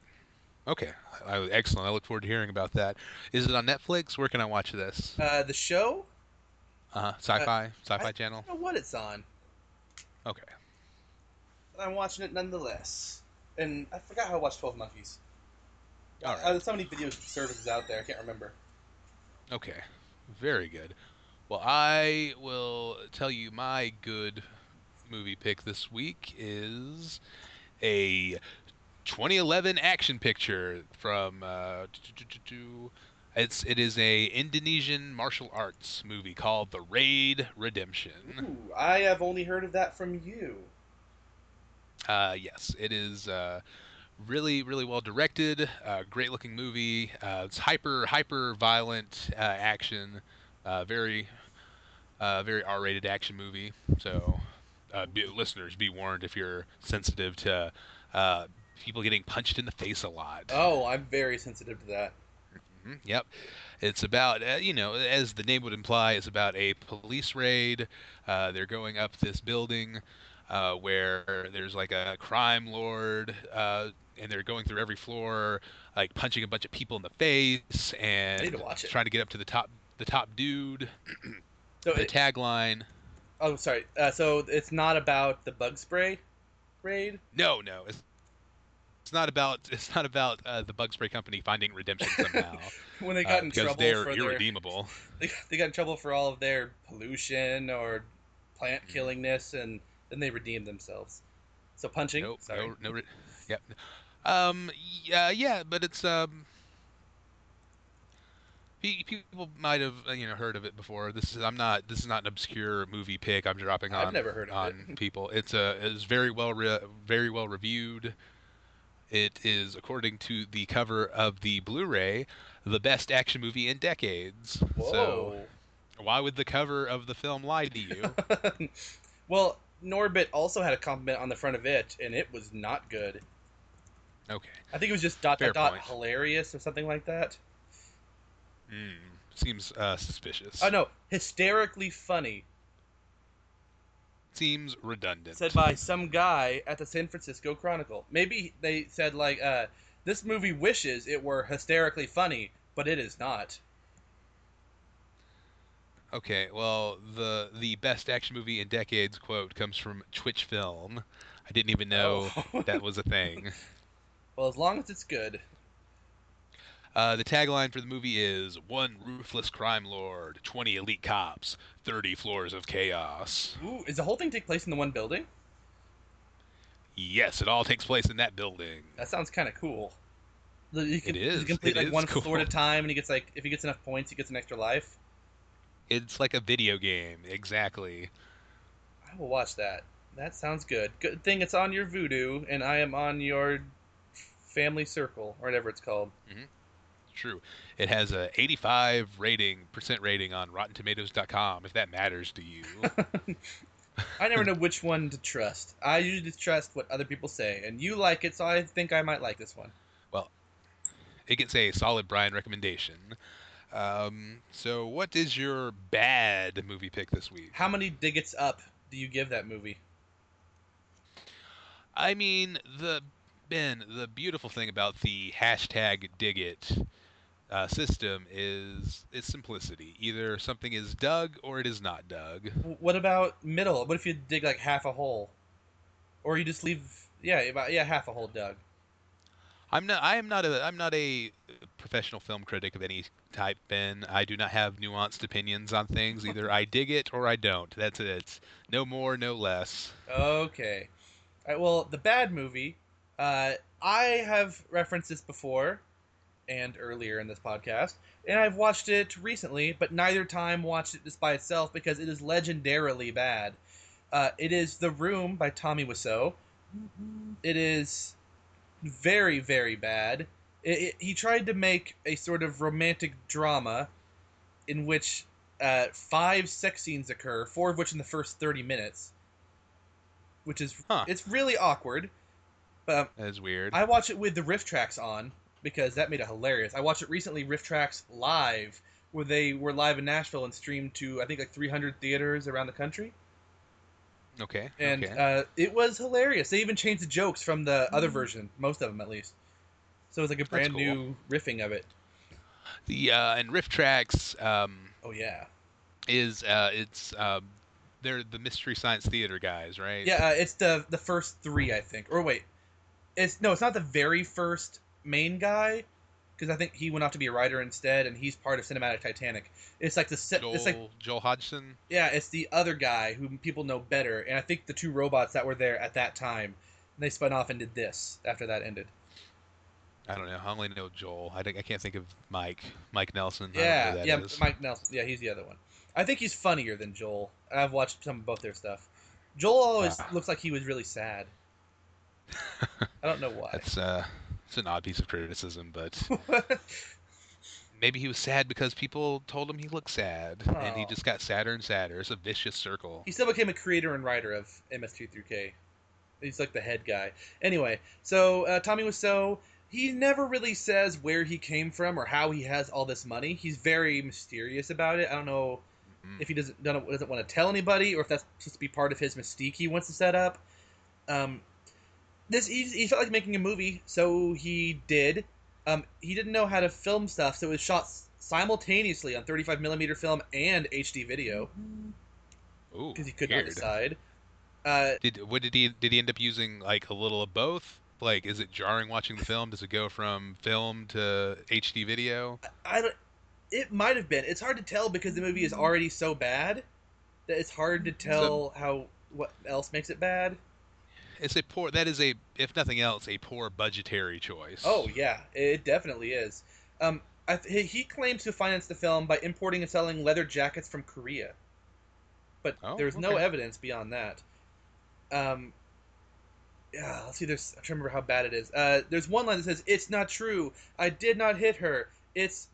okay, I, excellent. I look forward to hearing about that. Is it on Netflix? Where can I watch this? Uh, the show, Uh-huh. sci-fi, sci-fi I channel. I don't know what it's on. Okay. but I'm watching it nonetheless. And I forgot how to watch Twelve Monkeys. All Uh, there's so many video services out there. I can't remember. Okay, very good. Well, I will tell you my good movie pick this week is a 2011 action picture from uh, it's it is a Indonesian martial arts movie called The Raid Redemption. Ooh, I have only heard of that from you. Uh, yes, it is uh, really, really well directed. Uh, great looking movie. Uh, it's hyper, hyper violent uh, action. Uh, very, uh, very R-rated action movie. So, uh, be, listeners, be warned if you're sensitive to uh, people getting punched in the face a lot. Oh, I'm very sensitive to that. Mhm, Yep. It's about, uh, you know, as the name would imply, it's about a police raid. Uh, they're going up this building uh, where there's like a crime lord, uh, and they're going through every floor, like punching a bunch of people in the face and to trying to get up to the top, the top dude. So, The it, tagline. oh, sorry. Uh, so it's not about the bug spray raid. No, no, it's, it's not about. It's not about uh, the bug spray company finding redemption somehow When they uh, got in trouble they're for their, irredeemable. they, they got in trouble for all of their pollution or plant Mm-hmm. killingness, and then they redeemed themselves. So punching. Nope, sorry. no, no. Re- yep. Um. Yeah. Yeah. But it's um. People might have uh, you know heard of it before. This is I'm not. This is not an obscure movie pick. I'm dropping on. I've never heard of on it. people. It's a. It's very well re- very well reviewed. It is according to the cover of the Blu-ray, the best action movie in decades. So why would the cover of the film lie to you? Well, Norbit also had a compliment on the front of it, and it was not good. okay. I think it was just dot Fair dot dot point. hilarious or something like that. Hmm. Seems uh, suspicious. Oh no, hysterically funny. Seems redundant. Said by some guy at the San Francisco Chronicle. Maybe they said like, uh, this movie wishes it were hysterically funny, but it is not. Okay, well, the the best action movie in decades quote comes from Twitch Film. I didn't even know Oh. that was a thing. Well, as long as it's good. Uh, the tagline for the movie is One ruthless crime lord, 20 elite cops, 30 floors of chaos. Ooh, is the whole thing take place in the one building? Yes, it all takes place in that building. That sounds kind of cool. You can, It is. You complete It like one cool. floor at a time, and he gets like if he gets enough points, he gets an extra life. It's like a video game, exactly. I will watch that. That sounds good. Good thing it's on your Vudu, and I am on your Family Circle or whatever it's called. Mm-hmm. True. It has a 85 rating percent rating on RottenTomatoes.com. If that matters to you. I never know which one to trust. I usually trust what other people say, and you like it, so I think I might like this one. Well, it gets a solid Brian recommendation. Um, so, what is your bad movie pick this week? How many diggets up do you give that movie? I mean, the Ben, the beautiful thing about the hashtag dig it uh, system is its simplicity. Either something is dug or it is not dug. What about middle? What if you dig like half a hole, or you just leave? Yeah, about yeah, half a hole dug. I'm not. I am not a. I'm not a professional film critic of any type. Ben, I do not have nuanced opinions on things. Either I dig it or I don't. That's it. No more, no less. Okay. Right, well, the bad movie. Uh, I have referenced this before, and earlier in this podcast, and I've watched it recently, but neither time watched it just by itself because it is legendarily bad. Uh, it is The Room by Tommy Wiseau. It is very, very bad. It, it, he tried to make a sort of romantic drama in which uh, five sex scenes occur, four of which in the first 30 minutes, which is Huh. it's really awkward. But That is weird. I watch it with the RiffTrax on because that made it hilarious. I watched it recently, RiffTrax live, where they were live in Nashville and streamed to I think like 300 theaters around the country, okay. and okay. uh, it was hilarious. They even changed the jokes from the Hmm. other version, most of them at least. So it was like a brand cool. new riffing of it. the uh, and RiffTrax um, Oh yeah, is uh, it's um, they're the Mystery Science Theater guys, right? yeah. Uh, it's the the first three, I think. Or wait, it's no, it's not the very first main guy. Because I think he went off to be a writer instead, and he's part of Cinematic Titanic. It's like the set. Joel It's like Joel Hodgson. Yeah, it's the other guy who people know better, and I think the two robots that were there at that time, they spun off and did this after that ended. I don't know. I only know Joel. I, think- I can't think of Mike. Mike Nelson. Yeah, yeah, is. Mike Nelson. Yeah, he's the other one. I think he's funnier than Joel. I've watched some of both their stuff. Joel always Ah. looks like he was really sad. I don't know why. That's uh, it's an odd piece of criticism, but maybe he was sad because people told him he looked sad, and he just got sadder and sadder. It's a vicious circle. he still became a creator and writer of MST3K. He's like the head guy. Anyway, so uh, Tommy Wiseau, he never really says where he came from or how he has all this money. He's very mysterious about it. I don't know Mhm. if he doesn't doesn't doesn't want to tell anybody or if that's supposed to be part of his mystique he wants to set up. Um, this he, he felt like making a movie, so he did. Um, he didn't know how to film stuff, so it was shot simultaneously on 35 millimeter film and HD video Ooh, because he could not decide. Uh, Did what did he did he end up using like a little of both? Like, is it jarring watching the film? Does it go from film to HD video? I don't. It might have been. It's hard to tell because the movie is already so bad that it's hard to tell how what else makes it bad. It's a poor. That is a, if nothing else, a poor budgetary choice. Oh yeah, it definitely is. Um, I th- he- claims to finance the film by importing and selling leather jackets from Korea, but Oh, there's no evidence beyond that. Um, yeah, let's see. There's I'm trying to remember how bad it is. Uh, there's one line that says, "It's not true. I did not hit her. It's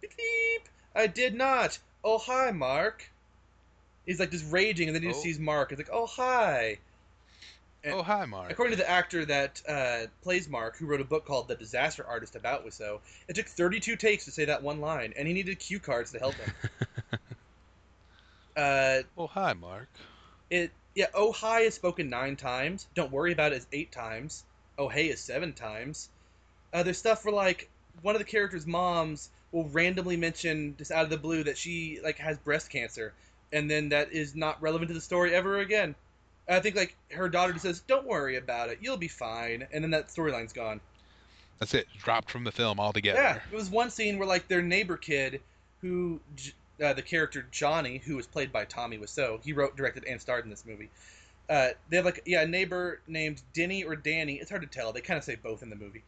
beep beep. I did not. Oh hi, Mark." He's like just raging, and then he just Oh. sees Mark. He's like, "Oh hi." Oh hi, Mark. According to the actor that uh, plays Mark, who wrote a book called The Disaster Artist about Wiseau, it took 32 takes to say that one line, and he needed cue cards to help him. uh, oh hi, Mark. it yeah, oh hi is spoken nine times. Don't worry about it is eight times. Oh hey is seven times. Uh, there's stuff where like one of the characters' moms will randomly mention just out of the blue that she like has breast cancer, and then that is not relevant to the story ever again. I think like her daughter just says, "Don't worry about it, you'll be fine," and then that storyline's gone. That's it. Dropped from the film altogether. Yeah, it was one scene where like their neighbor kid, who uh, the character Johnny, who was played by Tommy Wiseau, he wrote, directed, and starred in this movie. Uh, they have like yeah a neighbor named Denny or Danny. It's hard to tell. They kind of say both in the movie.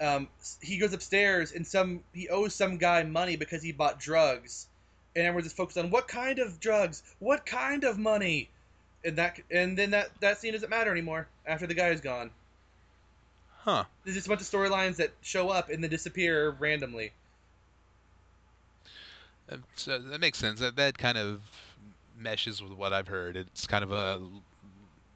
Um, he goes upstairs and some he owes some guy money because he bought drugs, and everyone's just focused on what kind of drugs, what kind of money, and that and then that that scene doesn't matter anymore after the guy is gone. Huh. There's just a bunch of storylines that show up and then disappear randomly. Uh, So that makes sense. That that kind of meshes with what I've heard. It's kind of a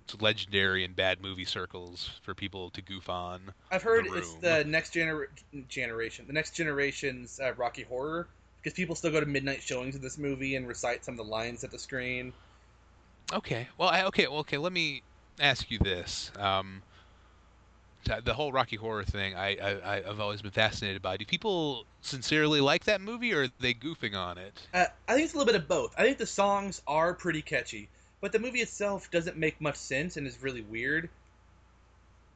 it's legendary in bad movie circles for people to goof on. I've heard The it's the next gener- generation, the next generation's uh, Rocky Horror, because people still go to midnight showings of this movie and recite some of the lines at the screen. Okay. Well, I, okay. Well, okay. Let me ask you this. Um, the whole Rocky Horror thing, I, I I've always been fascinated by. Do people sincerely like that movie, or are they goofing on it? Uh, I think it's a little bit of both. I think the songs are pretty catchy, but the movie itself doesn't make much sense and is really weird.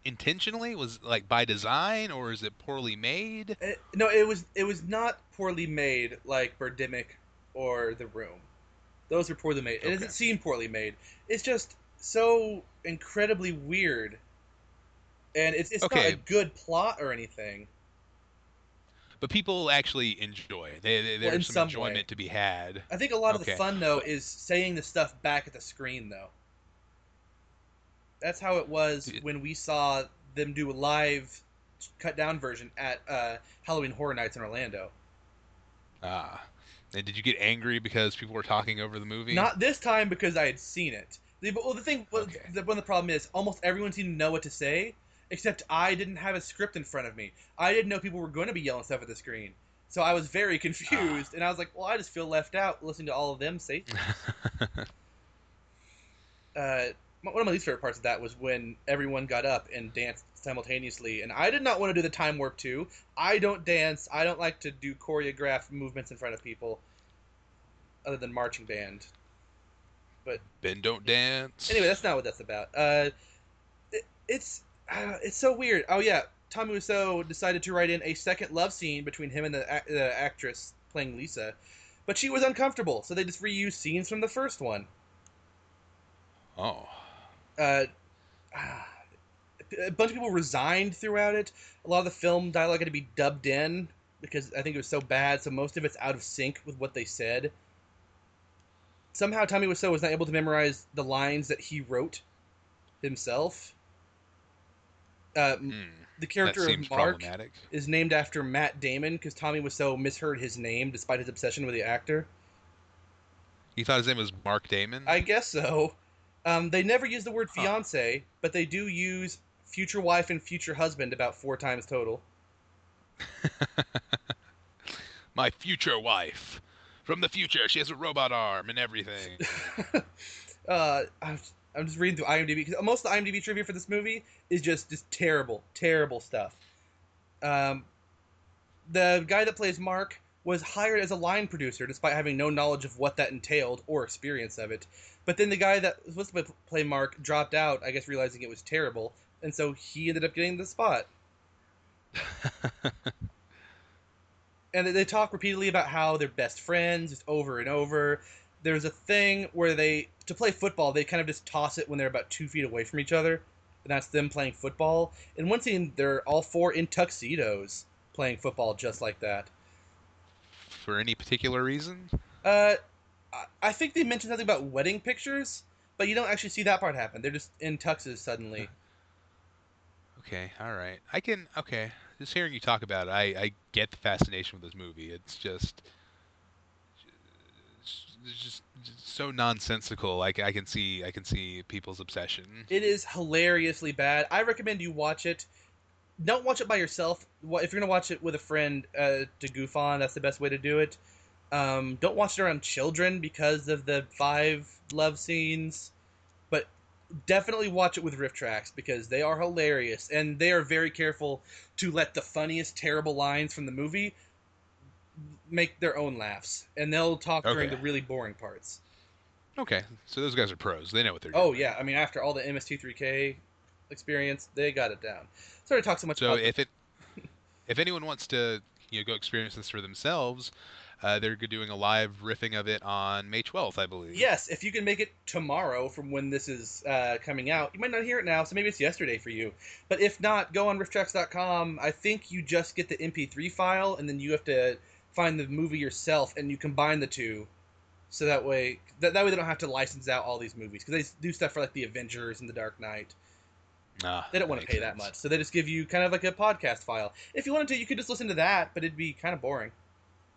Intentionally, was like by design, or is it poorly made? Uh, no, it was it was not poorly made like Birdemic or The Room. Those are poorly made. It doesn't seem poorly made. It's just so incredibly weird, and it's it's not a good plot or anything. But people actually enjoy. They, they, there's in some, some enjoyment way. to be had. I think a lot of the fun though is saying the stuff back at the screen though. That's how it was when we saw them do a live cut down version at uh, Halloween Horror Nights in Orlando. Ah. And did you get angry because people were talking over the movie? Not this time because I had seen it. The, well, the thing, well, Okay. the, one of the problem is almost everyone seemed to know what to say, except I didn't have a script in front of me. I didn't know people were going to be yelling stuff at the screen, so I was very confused, and I was like, "Well, I just feel left out listening to all of them say uh, one of my least favorite parts of that was when everyone got up and danced simultaneously, and I did not want to do the time warp too. I don't dance. I don't like to do choreographed movements in front of people, other than marching band. But Ben don't dance. Anyway, that's not what that's about. Uh, it, it's uh, it's so weird. Oh yeah, Tommy Wiseau decided to write in a second love scene between him and the, the actress playing Lisa, but she was uncomfortable, so they just reused scenes from the first one. Oh. Uh, a bunch of people resigned throughout it. A lot of the film dialogue had to be dubbed in because I think it was so bad, so most of it's out of sync with what they said. Somehow Tommy Wiseau was not able to memorize the lines that he wrote himself. Uh, m- Hmm. the character of Mark is named after Matt Damon because Tommy Wiseau misheard his name despite his obsession with the actor. You thought his name was Mark Damon? I guess so. Um, they never use the word Huh. fiance, but they do use future wife and future husband about four times total. My future wife. From the future. She has a robot arm and everything. uh, I'm, I'm just reading through IMDb because most of the IMDb trivia for this movie is just just terrible, terrible stuff. Um, the guy that plays Mark was hired as a line producer despite having no knowledge of what that entailed or experience of it. But then the guy that was supposed to play Mark dropped out, I guess realizing it was terrible, and so he ended up getting the spot. and they- talk repeatedly about how they're best friends just over and over there's a thing where they to play football they kind of just toss it when they're about two feet away from each other and that's them playing football in one scene they're all four in tuxedos playing football just like that For any particular reason? uh I- i think they mentioned something about wedding pictures but you don't actually see that part happen they're just in tuxes suddenly Okay, all right. I can. Okay, just hearing you talk about it, I, I get the fascination with this movie. It's just, it's just, just so nonsensical. Like I can see, I can see people's obsession. It is hilariously bad. I recommend you watch it. Don't watch it by yourself. If you're gonna watch it with a friend uh, to goof on, that's the best way to do it. Um, don't watch it around children because of the five love scenes, but definitely watch it with RiffTrax because they are hilarious and they are very careful to let the funniest terrible lines from the movie make their own laughs, and they'll talk during the really boring parts. Okay, so those guys are pros. They know what they're doing. Oh yeah, I mean after all the MST3K experience, they got it down. Sorry to talk so much So if it, if anyone wants to you know go experience this for themselves, uh, they're doing a live riffing of it on May 12th, I believe. Yes, if you can make it tomorrow from when this is uh, coming out, you might not hear it now, so maybe it's yesterday for you. But if not, go on rifftrax.com. I think you just get the MP3 file, and then you have to find the movie yourself, and you combine the two. So that way, that, that way they don't have to license out all these movies because they do stuff for like the Avengers and the Dark Knight. Ah, They don't want to pay that much, so they just give you kind of like a podcast file. If you wanted to, you could just listen to that, but it'd be kind of boring.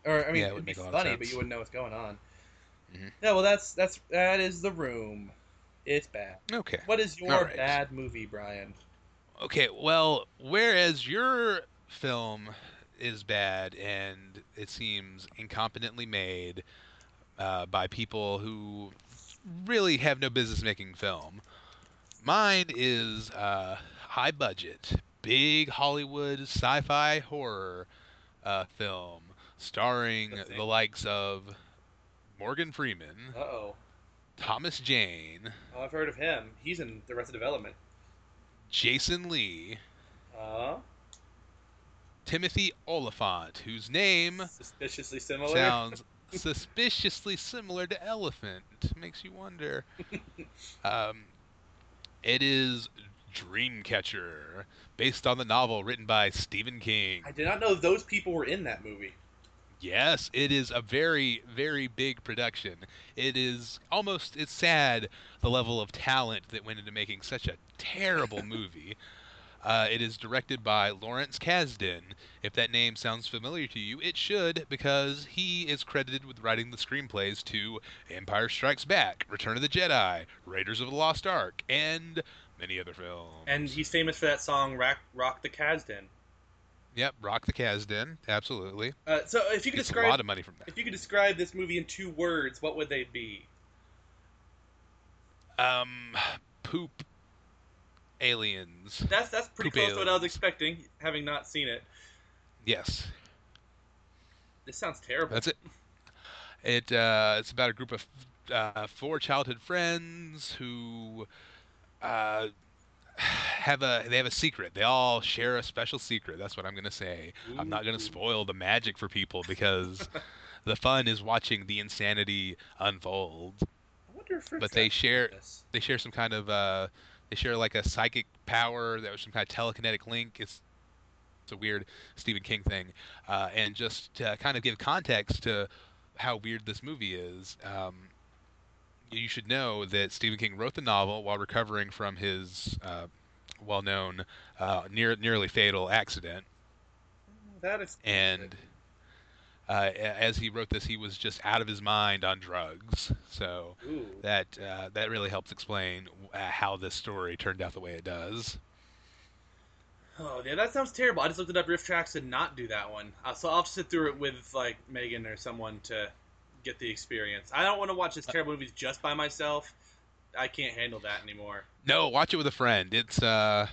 Or I mean, Yeah, it it'd be make a lot of funny, but you wouldn't know what's going on. Mhm. Yeah, well, that's that's that is the room. It's bad. Okay. What is your right. bad movie, Brian? Okay, well, whereas your film is bad and it seems incompetently made uh, by people who really have no business making film, mine is uh, high budget, big Hollywood sci fi horror uh, film starring the likes of Morgan Freeman, Uh oh. Thomas Jane, Oh, I've heard of him. He's in the Arrested Development. Jason Lee, Uh, Timothy Olyphant, whose name suspiciously similar. sounds suspiciously similar to elephant. Makes you wonder. um, it is Dreamcatcher, based on the novel written by Stephen King. I did not know those people were in that movie. Yes, it is a very, very big production. It is almost, it's sad the level of talent that went into making such a terrible movie. Uh, it is directed by Lawrence Kasdan. If that name sounds familiar to you, it should, because he is credited with writing the screenplays to Empire Strikes Back, Return of the Jedi, Raiders of the Lost Ark, and many other films. And he's famous for that song "Rock, Rock the Kasdan." Yep, Rock the Kasdan, absolutely. Uh, so, if you could Gets a lot of money from that. if you could describe this movie in two words, what would they be? Um, poop aliens. That's that's pretty Poop close to what I was expecting, having not seen it. Yes, This sounds terrible. that's it. It uh, it's about a group of uh, four childhood friends who uh, have a they have a secret. They all share a special secret. That's what I'm gonna say. I'm not gonna spoil the magic for people because the fun is watching the insanity unfold. I wonder if but they share- this. They share some kind of uh, they share like a psychic power. That was some kind of telekinetic link. It's it's a weird Stephen King thing. Uh, and just to kind of give context to how weird this movie is, um, you should know that Stephen King wrote the novel while recovering from his uh, well-known, uh, near nearly fatal accident. That is And uh, as he wrote this, he was just out of his mind on drugs. So Ooh. that uh, that really helps explain uh, how this story turned out the way it does. Oh yeah, that sounds terrible. I just looked it up. RiffTrax did not do that one, uh, so I'll have to sit through it with like Megan or someone to get the experience. I don't want to watch this terrible movies just by myself. I can't handle that anymore. No, watch it with a friend. It's uh,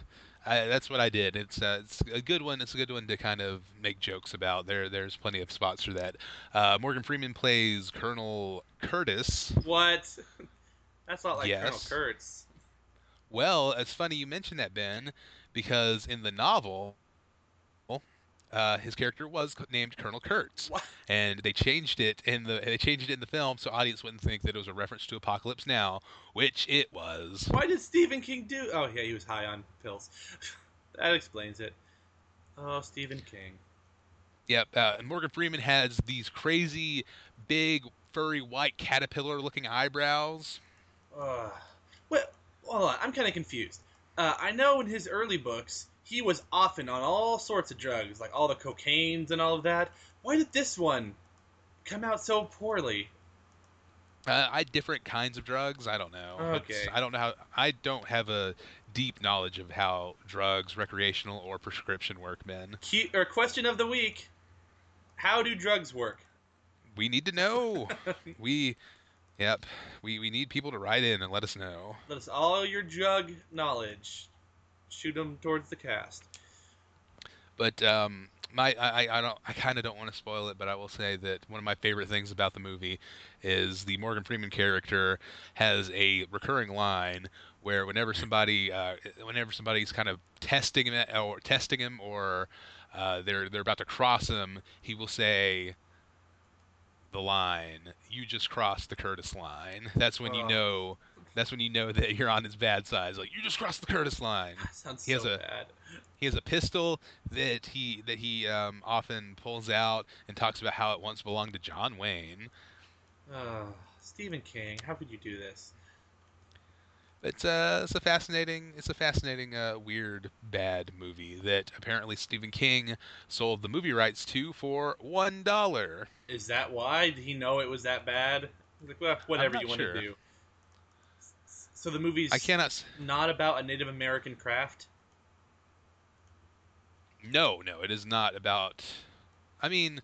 I, that's what I did. It's uh, it's a good one. It's a good one to kind of make jokes about. There there's plenty of spots for that. Uh, Morgan Freeman plays Colonel Curtis. What? That's not like Yes. Colonel Kurtz. Well, it's funny you mentioned that, Ben, because in the novel, uh, his character was named Colonel Kurtz, What? and they changed it in the they changed it in the film so audience wouldn't think that it was a reference to Apocalypse Now, which it was. Why did Stephen King do? Oh yeah, he was high on pills. that explains it. Oh, Stephen King. Yep. Uh, and Morgan Freeman has these crazy, big, furry, white caterpillar-looking eyebrows. Uh, well, hold on. I'm kind of confused. Uh, I know in his early books he was often on all sorts of drugs, like all the cocaines and all of that. Why did this one come out so poorly? Uh, I different kinds of drugs. I don't know. It's- Okay. I don't know how. I don't have a deep knowledge of how drugs, recreational or prescription, work, Ben. Key, or question of the week: How do drugs work? We need to know. we, yep. We we need people to write in and let us know. Let us all your drug knowledge. Shoot them towards the cast. But um, my I, I- don't I kind of don't want to spoil it, but I will say that one of my favorite things about the movie is the Morgan Freeman character has a recurring line where whenever somebody uh, whenever somebody's kind of testing him or testing him or uh, they're they're about to cross him, he will say the line, "You just crossed the Curtis line." That's when you Oh. know. That's when you know that you're on his bad side. It's like you just crossed the Curtis line. Sounds He has so a- bad. He has a pistol that he that he um, often pulls out and talks about how it once belonged to John Wayne. Oh, Stephen King, how could you do this? It's uh, it's a fascinating, it's a fascinating, uh, weird, bad movie that apparently Stephen King sold the movie rights to for one dollar. Is that why? Did he know it was that bad? Like, well, whatever you want to do. So the movie's I cannot. not about a Native American craft. No, no, it is not about. I mean,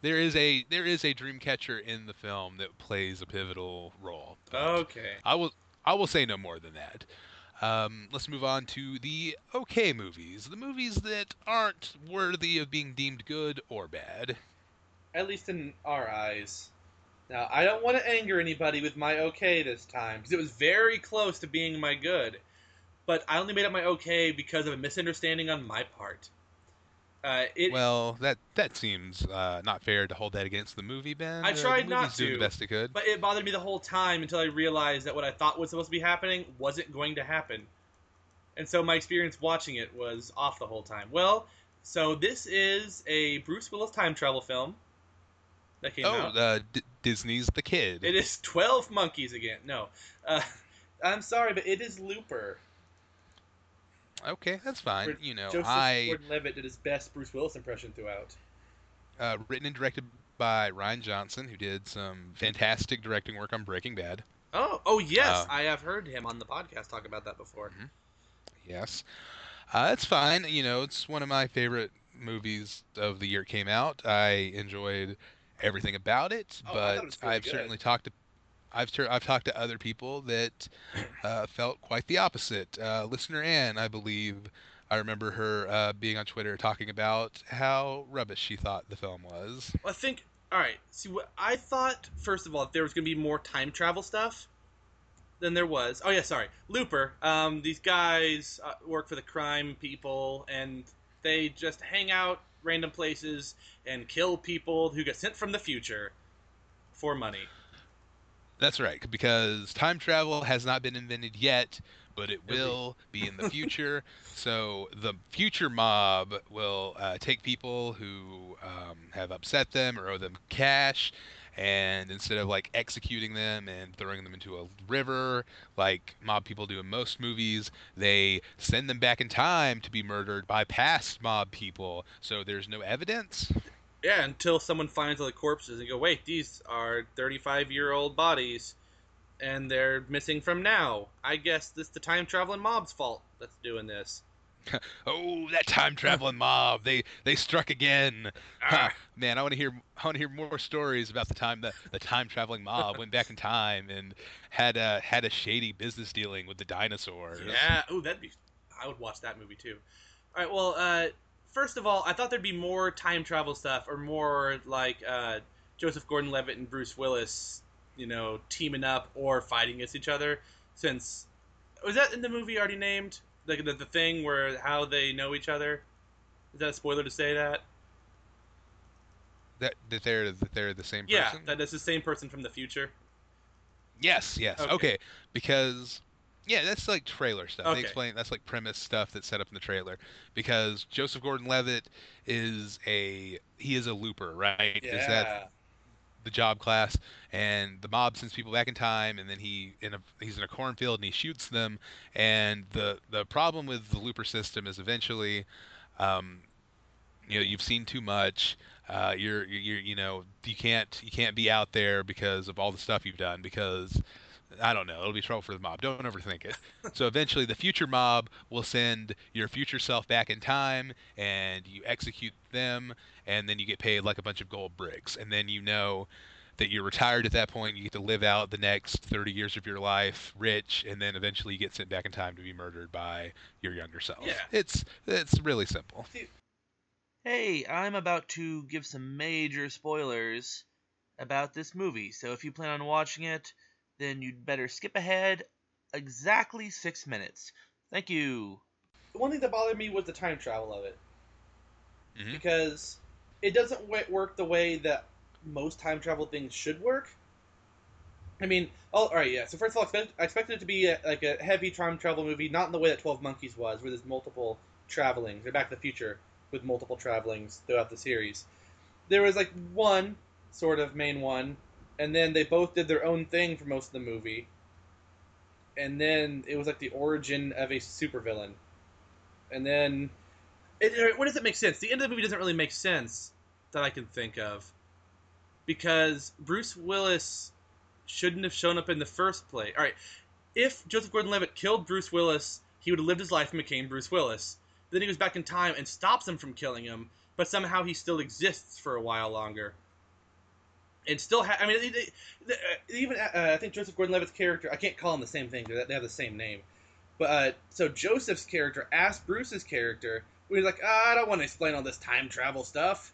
there is a there is a dream catcher in the film that plays a pivotal role. Okay. I will I will say no more than that. Um, let's move on to the okay movies, the movies that aren't worthy of being deemed good or bad. At least in our eyes. Now, I don't want to anger anybody with my okay this time, because it was very close to being my good. But I only made up my okay because of a misunderstanding on my part. Uh, it, well, that that seems uh, not fair to hold that against the movie, Ben. I Uh, tried not movie's doing to, the best it could. But it bothered me the whole time until I realized that what I thought was supposed to be happening wasn't going to happen. And so my experience watching it was off the whole time. Well, so this is a Bruce Willis time travel film that came oh, out. uh, D- Disney's The Kid. It is 12 Monkeys again. No. Uh, I'm sorry, but it is Looper. Okay, that's fine. Where You know, Joseph I Gordon-Levitt did his best Bruce Willis impression throughout. uh, written and directed by Rian Johnson, who did some fantastic directing work on Breaking Bad. Oh, oh yes, Uh, I have heard him on the podcast talk about that before. Yes, uh, it's fine. You know, it's one of my favorite movies of the year it came out. I enjoyed everything about it, Oh, it but really I've good. certainly talked to I've tur- I've talked to other people that uh, felt quite the opposite. Uh, listener Ann, I believe, I remember her uh, being on Twitter talking about how rubbish she thought the film was. Well, I think. All right. See, what I thought first of all, if there was going to be more time travel stuff, than there was. Oh yeah, sorry, Looper. Um, these guys uh, work for the crime people, and they just hang out random places and kill people who get sent from the future for money. That's right, because time travel has not been invented yet, but it will be in the future. so the future mob will uh, take people who um, have upset them or owe them cash, and instead of like executing them and throwing them into a river like mob people do in most movies, they send them back in time to be murdered by past mob people. So there's no evidence. Yeah, until someone finds all the corpses and go, wait, these are 35 year old bodies, and they're missing from now. I guess this the time traveling mob's fault that's doing this. Oh, that time traveling mob! They they struck again. Ah. Man, I want to hear I want to hear more stories about the time that the time traveling mob went back in time and had a had a shady business dealing with the dinosaurs. Yeah. Oh, that'd be. I would watch that movie too. All right. Well, uh, first of all, I thought there'd be more time travel stuff, or more like uh, Joseph Gordon-Levitt and Bruce Willis, you know, teaming up or fighting against each other. Since was that in the movie already named? Like the, the thing where how they know each other. Is that a spoiler to say that? That that they're that they're the same person. Yeah, person. that is the same person from the future. Yes, yes. Okay. Okay. because yeah, that's like trailer stuff. Okay. They explain that's like premise stuff that's set up in the trailer. Because Joseph Gordon-Levitt is a he is a looper, right? Is that the job class and the mob sends people back in time and then he in a he's in a cornfield and he shoots them and the the problem with the looper system is eventually um you know you've seen too much uh you're you're you know you can't you can't be out there because of all the stuff you've done because I don't know. It'll be trouble for the mob. Don't overthink it. so eventually, the future mob will send your future self back in time, and you execute them, and then you get paid like a bunch of gold bricks. And then you know that you're retired at that point. You get to live out the next 30 years of your life rich, and then eventually you get sent back in time to be murdered by your younger self. Yeah. It's it's really simple. Hey, I'm about to give some major spoilers about this movie, so if you plan on watching it, then you'd better skip ahead exactly six minutes. Thank you. The one thing that bothered me was the time travel of it. Mhm. because it doesn't work the way that most time travel things should work. I mean, oh, all right, yeah. So first of all, I expect- I expected it to be a, like a heavy time travel movie, not in the way that Twelve Monkeys was, where there's multiple travelings, or Back to the Future with multiple travelings throughout the series. There was like one sort of main one, and then they both did their own thing for most of the movie, and then it was like the origin of a supervillain, and then it, what does it make sense? The end of the movie doesn't really make sense that I can think of because Bruce Willis shouldn't have shown up in the first place. All right, if Joseph Gordon-Levitt killed Bruce Willis, he would have lived his life and became Bruce Willis. Then he goes back in time and stops him from killing him, but somehow he still exists for a while longer. And still, ha- I mean, it- it- uh, even uh, I think Joseph Gordon-Levitt's character. I can't call them the same thing. They they have the same name. But uh, so Joseph's character asked Bruce's character, he's like, ah, I don't want to explain all this time travel stuff,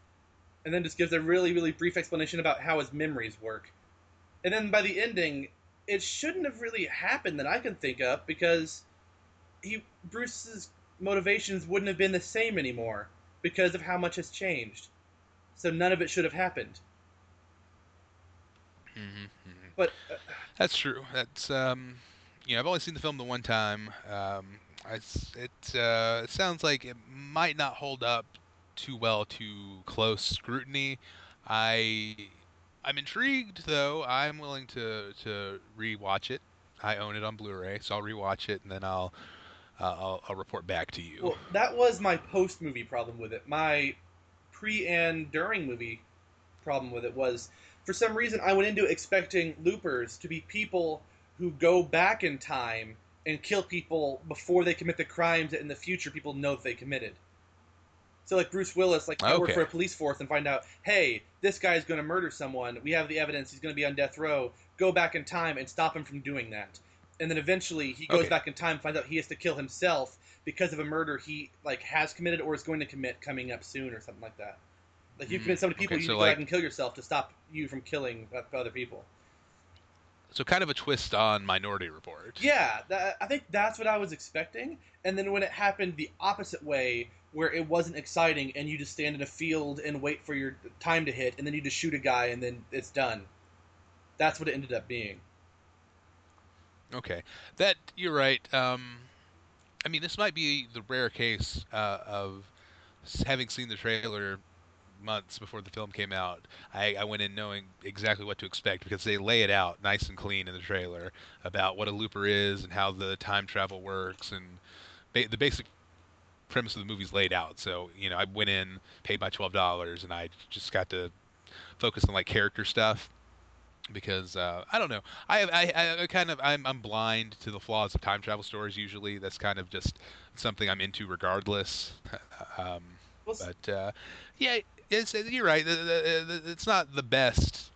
and then just gives a really, really brief explanation about how his memories work. And then by the ending, it shouldn't have really happened that I can think of because he Bruce's motivations wouldn't have been the same anymore because of how much has changed. So none of it should have happened. Mhm, mhm. But uh, That's true. That's um, you know, I've only seen the film the one time. Um, I s it uh, it sounds like it might not hold up too well to close scrutiny. I I'm intrigued though. I'm willing to to rewatch it. I own it on Blu-ray, so I'll rewatch it and then I'll uh, I'll, I'll report back to you. Well, that was my post movie problem with it. My pre and during movie problem with it was for some reason I went into expecting loopers to be people who go back in time and kill people before they commit the crimes that in the future people know that they committed. So like Bruce Willis, like I work for a police force and find out, hey, this guy's going to murder someone. We have the evidence. He's going to be on death row. Go back in time and stop him from doing that. And then eventually he goes Okay. back in time, finds out he has to kill himself because of a murder he like has committed or is going to commit coming up soon or something like that. Like you Mm, commit so many people, okay, you so, go like- and kill yourself to stop you from killing other people. so kind of a twist on Minority Report. Yeah, that, I think that's what I was expecting. And then when it happened the opposite way, where it wasn't exciting and you just stand in a field and wait for your time to hit, and then you just shoot a guy and then it's done. That's what it ended up being. Okay, that you're right. Um, I mean, this might be the rare case uh, of having seen the trailer months before the film came out. I, I went in knowing exactly what to expect because they lay it out nice and clean in the trailer about what a looper is and how the time travel works and ba- the basic premise of the movie's laid out. So you know, I went in, paid my twelve dollars, and I just got to focus on like character stuff because uh, I don't know. I, I I kind of I'm I'm blind to the flaws of time travel stories. Usually, that's kind of just something I'm into regardless. um, but uh, yeah, it's you're right. It's not the best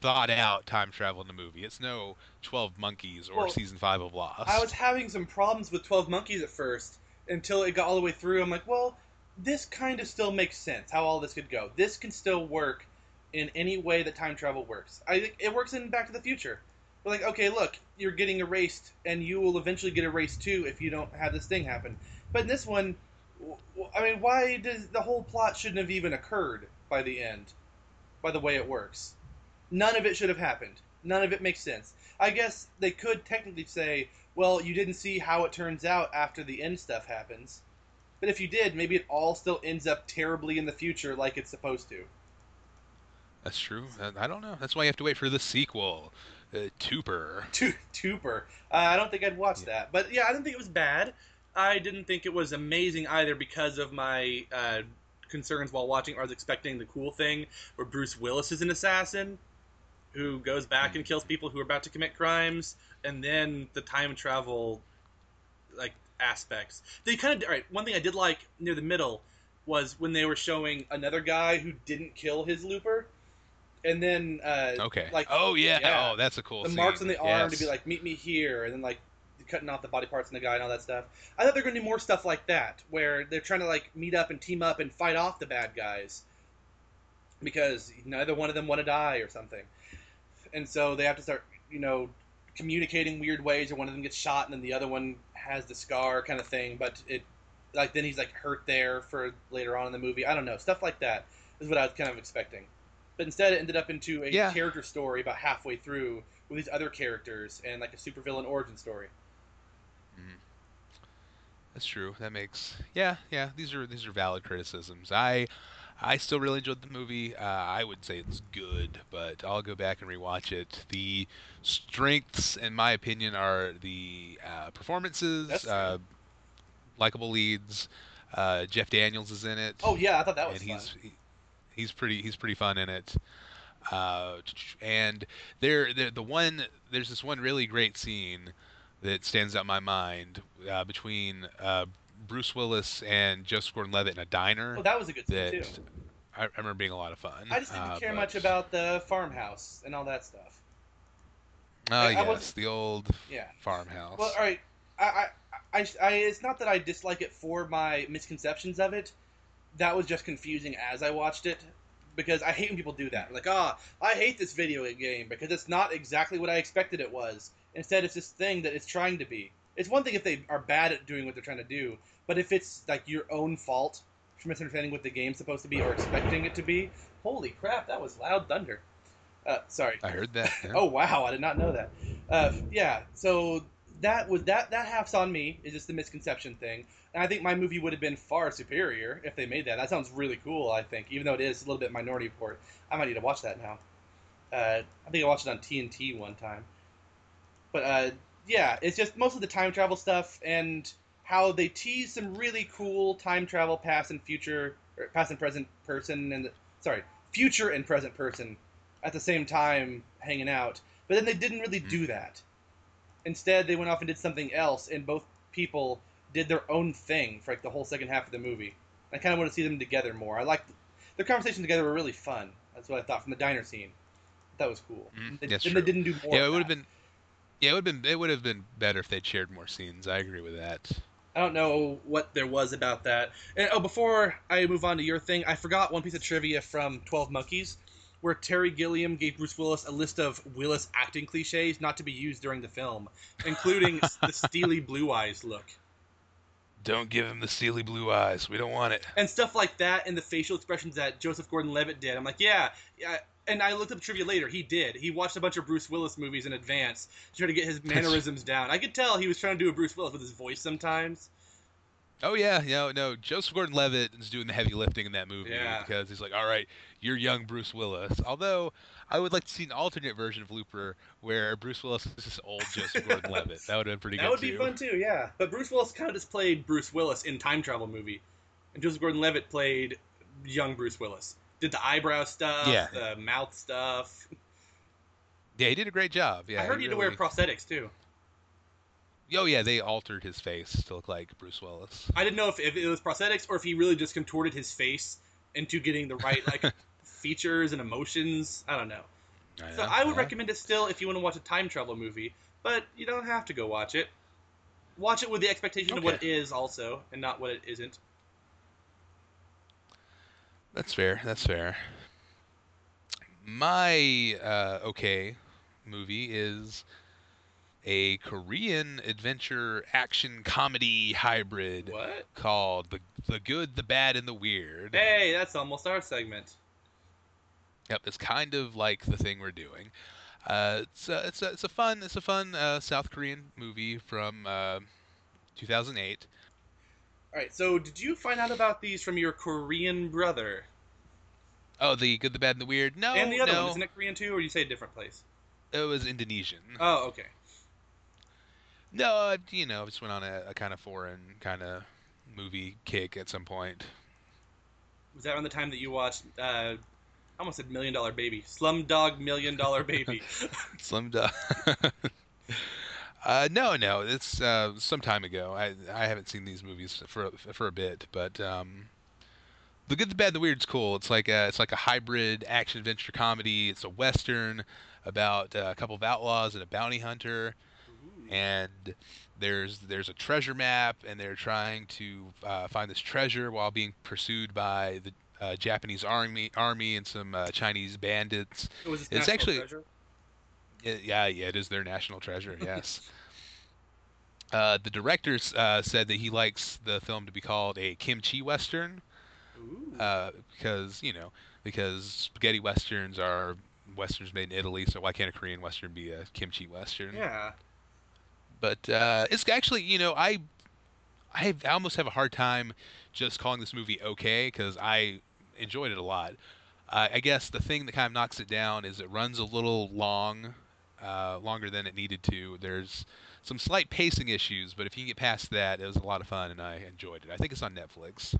thought out time travel in the movie. It's no Twelve Monkeys or Well, season five of Lost. I was having some problems with Twelve Monkeys at first until it got all the way through. I'm like, well, this kind of still makes sense how all this could go. This can still work in any way that time travel works. I think it works in Back to the Future. We're like, okay, look, you're getting erased, and you will eventually get erased too if you don't have this thing happen. But in this one, I mean, why does the whole plot shouldn't have even occurred by the end? By the way it works, none of it should have happened. None of it makes sense. I guess they could technically say, well, you didn't see how it turns out after the end stuff happens. But if you did, maybe it all still ends up terribly in the future like it's supposed to. That's true. I don't know. That's why you have to wait for the sequel, uh, Tooper. Tu- Tuper. Uh, I don't think I'd watch that. But yeah, I didn't think it was bad. I didn't think it was amazing either because of my uh, concerns while watching. I was expecting the cool thing where Bruce Willis is an assassin who goes back and kills people who are about to commit crimes, and then the time travel like aspects. They kind of all right. One thing I did like near the middle was when they were showing another guy who didn't kill his looper, and then uh, Okay. like oh yeah. yeah. Oh, that's a cool. the scene. marks on the arm to be like meet me here and then like cutting off the body parts in the guy and all that stuff i thought they're going to do more stuff like that where they're trying to like meet up and team up and fight off the bad guys because neither one of them want to die or something and so they have to start you know communicating weird ways or one of them gets shot and then the other one has the scar kind of thing but it like then he's like hurt there for later on in the movie. I don't know stuff like that is what I was kind of expecting, but instead it ended up into a Yeah. character story about halfway through with these other characters and like a supervillain origin story. That's true. That makes yeah, yeah. These are these are valid criticisms. I I still really enjoyed the movie. Uh, I would say it's good, but I'll go back and rewatch it. The strengths, in my opinion, are the uh, performances, uh, likable leads. Uh, Jeff Daniels is in it. Oh yeah, I thought that was and fun. he's he, he's pretty he's pretty fun in it. Uh, and there, there the one there's this one really great scene that stands out in my mind uh, between uh, Bruce Willis and Joseph Gordon-Levitt in a diner. Oh, that was a good scene too. I, I remember being a lot of fun. I just didn't Uh, care but- much about the farmhouse and all that stuff. Oh yes, the old Yeah. farmhouse. Well, all right. I, I, I, I, it's not that I dislike it for my misconceptions of it. That was just confusing as I watched it because I hate when people do that. Like, ah, I hate this video game because it's not exactly what I expected it was. Instead, it's this thing that it's trying to be. It's one thing if they are bad at doing what they're trying to do, but if it's like your own fault for misunderstanding what the game's supposed to be or expecting it to be, holy crap, that was loud thunder. Uh, sorry. I heard that. yeah. Oh wow, I did not know that. Uh, yeah, so that was that that half's on me. Is just the misconception thing, and I think my movie would have been far superior if they made that. That sounds really cool. I think, even though it is a little bit minority report, I might need to watch that now. Uh, I think I watched it on TNT one time, but uh, yeah, it's just most of the time travel stuff and how they tease some really cool time travel past and future, or past and present person, and sorry, future and present person at the same time hanging out. But then they didn't really do that. Instead, they went off and did something else, and both people did their own thing for like the whole second half of the movie. I kind of want to see them together more. I like their conversation together were really fun. That's what I thought from the diner scene. That was cool. Mhm, They, that's then true. they didn't do more. yeah, it would have been. Yeah, it would have been. It would have been better if they'd shared more scenes. I agree with that. I don't know what there was about that. And oh, before I move on to your thing, I forgot one piece of trivia from Twelve Monkeys, where Terry Gilliam gave Bruce Willis a list of Willis acting cliches not to be used during the film, including the steely blue eyes look Don't give him the steely blue eyes. We don't want it. and stuff like that, and the facial expressions that Joseph Gordon-Levitt did. I'm like, yeah, yeah. And I looked up trivia later. He did. He watched a bunch of Bruce Willis movies in advance to try to get his mannerisms down. I could tell he was trying to do a Bruce Willis with his voice sometimes. Oh yeah, no, no. Joseph Gordon-Levitt is doing the heavy lifting in that movie Yeah. because he's like, all right, you're young Bruce Willis. Although I would like to see an alternate version of Looper where Bruce Willis is just old Joseph Gordon-Levitt. That would have been pretty that good would be fun too, yeah. But Bruce Willis kind of just played Bruce Willis in time travel movie, and Joseph Gordon-Levitt played young Bruce Willis. Did the eyebrow stuff, Yeah. the mouth stuff. Yeah, he did a great job. Yeah, I heard he had to wear prosthetics too. Oh yeah, they altered his face to look like Bruce Willis. I didn't know if, if it was prosthetics or if he really just contorted his face into getting the right like features and emotions. I don't know. So know, I would yeah. recommend it still if you want to watch a time travel movie, but you don't have to go watch it. Watch it with the expectation of what it Okay. is also, and not what it isn't. That's fair. That's fair. My uh, okay movie is a Korean adventure action comedy hybrid What? called the the Good, the Bad, and the Weird. Hey, that's almost our segment. Yep, it's kind of like the thing we're doing. Uh, it's a, it's a, it's a fun it's a fun uh, South Korean movie from uh, 2008. All right. So, did you find out about these from your Korean brother Oh, the Good, the Bad, and the Weird. No, and the other no, one? Isn't it Korean too, or you say a different place? it was Indonesian. Oh, okay. No, uh, you know, I just went on a, a kind of foreign kind of movie kick at some point. Was that around the time that you watched? Uh, I almost said Million Dollar Baby, Slumdog Million Dollar Baby. Slim Dog. uh, no, no, it's uh, some time ago. I I haven't seen these movies for for a bit, but um, the Good, the Bad, the Weird's cool. It's like a, it's like a hybrid action adventure comedy. It's a western about uh, a couple of outlaws and a bounty hunter. and there's there's a treasure map, and they're trying to uh, find this treasure while being pursued by the uh, Japanese army army and some uh, Chinese bandits. It It's actually- Treasure? Yeah, yeah, it is their national treasure. Yes. Uh, the director uh, said that he likes the film to be called a kimchi western uh, because you know because spaghetti westerns are westerns made in Italy, so why can't a Korean western be a kimchi western? yeah. But uh, it's actually you know I I I almost have a hard time just calling this movie okay because I enjoyed it a lot. Uh, I guess the thing that kind of knocks it down is it runs a little long, uh, longer than it needed to. There's some slight pacing issues, but if you can get past that, it was a lot of fun and I enjoyed it. I think it's on Netflix.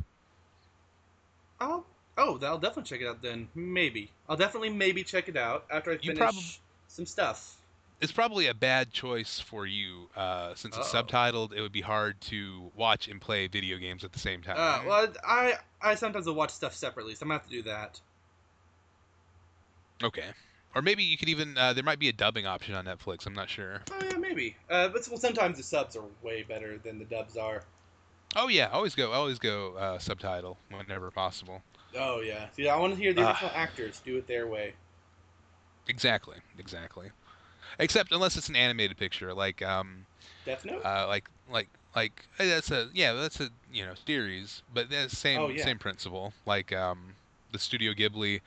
Oh, oh, I'll definitely check it out then. Maybe. I'll definitely maybe check it out after I finish probab- some stuff. It's probably a bad choice for you uh, since it's Uh-oh. subtitled. It would be hard to watch and play video games at the same time. Uh, well, I I sometimes will watch stuff separately, so I'm gonna have to do that. Okay. Or maybe you could even uh, there might be a dubbing option on Netflix. I'm not sure. Oh yeah, maybe. Uh, but well, sometimes the subs are way better than the dubs are. Oh yeah, always go always go uh, subtitle whenever possible. Oh yeah. See, I want to hear the Ah. original actors do it their way. Exactly, exactly. Except unless it's an animated picture, like um, Death Note. uh, like like like eh, that's a yeah that's a you know series, but that's same Oh, yeah. same principle. Like um, the Studio Ghibli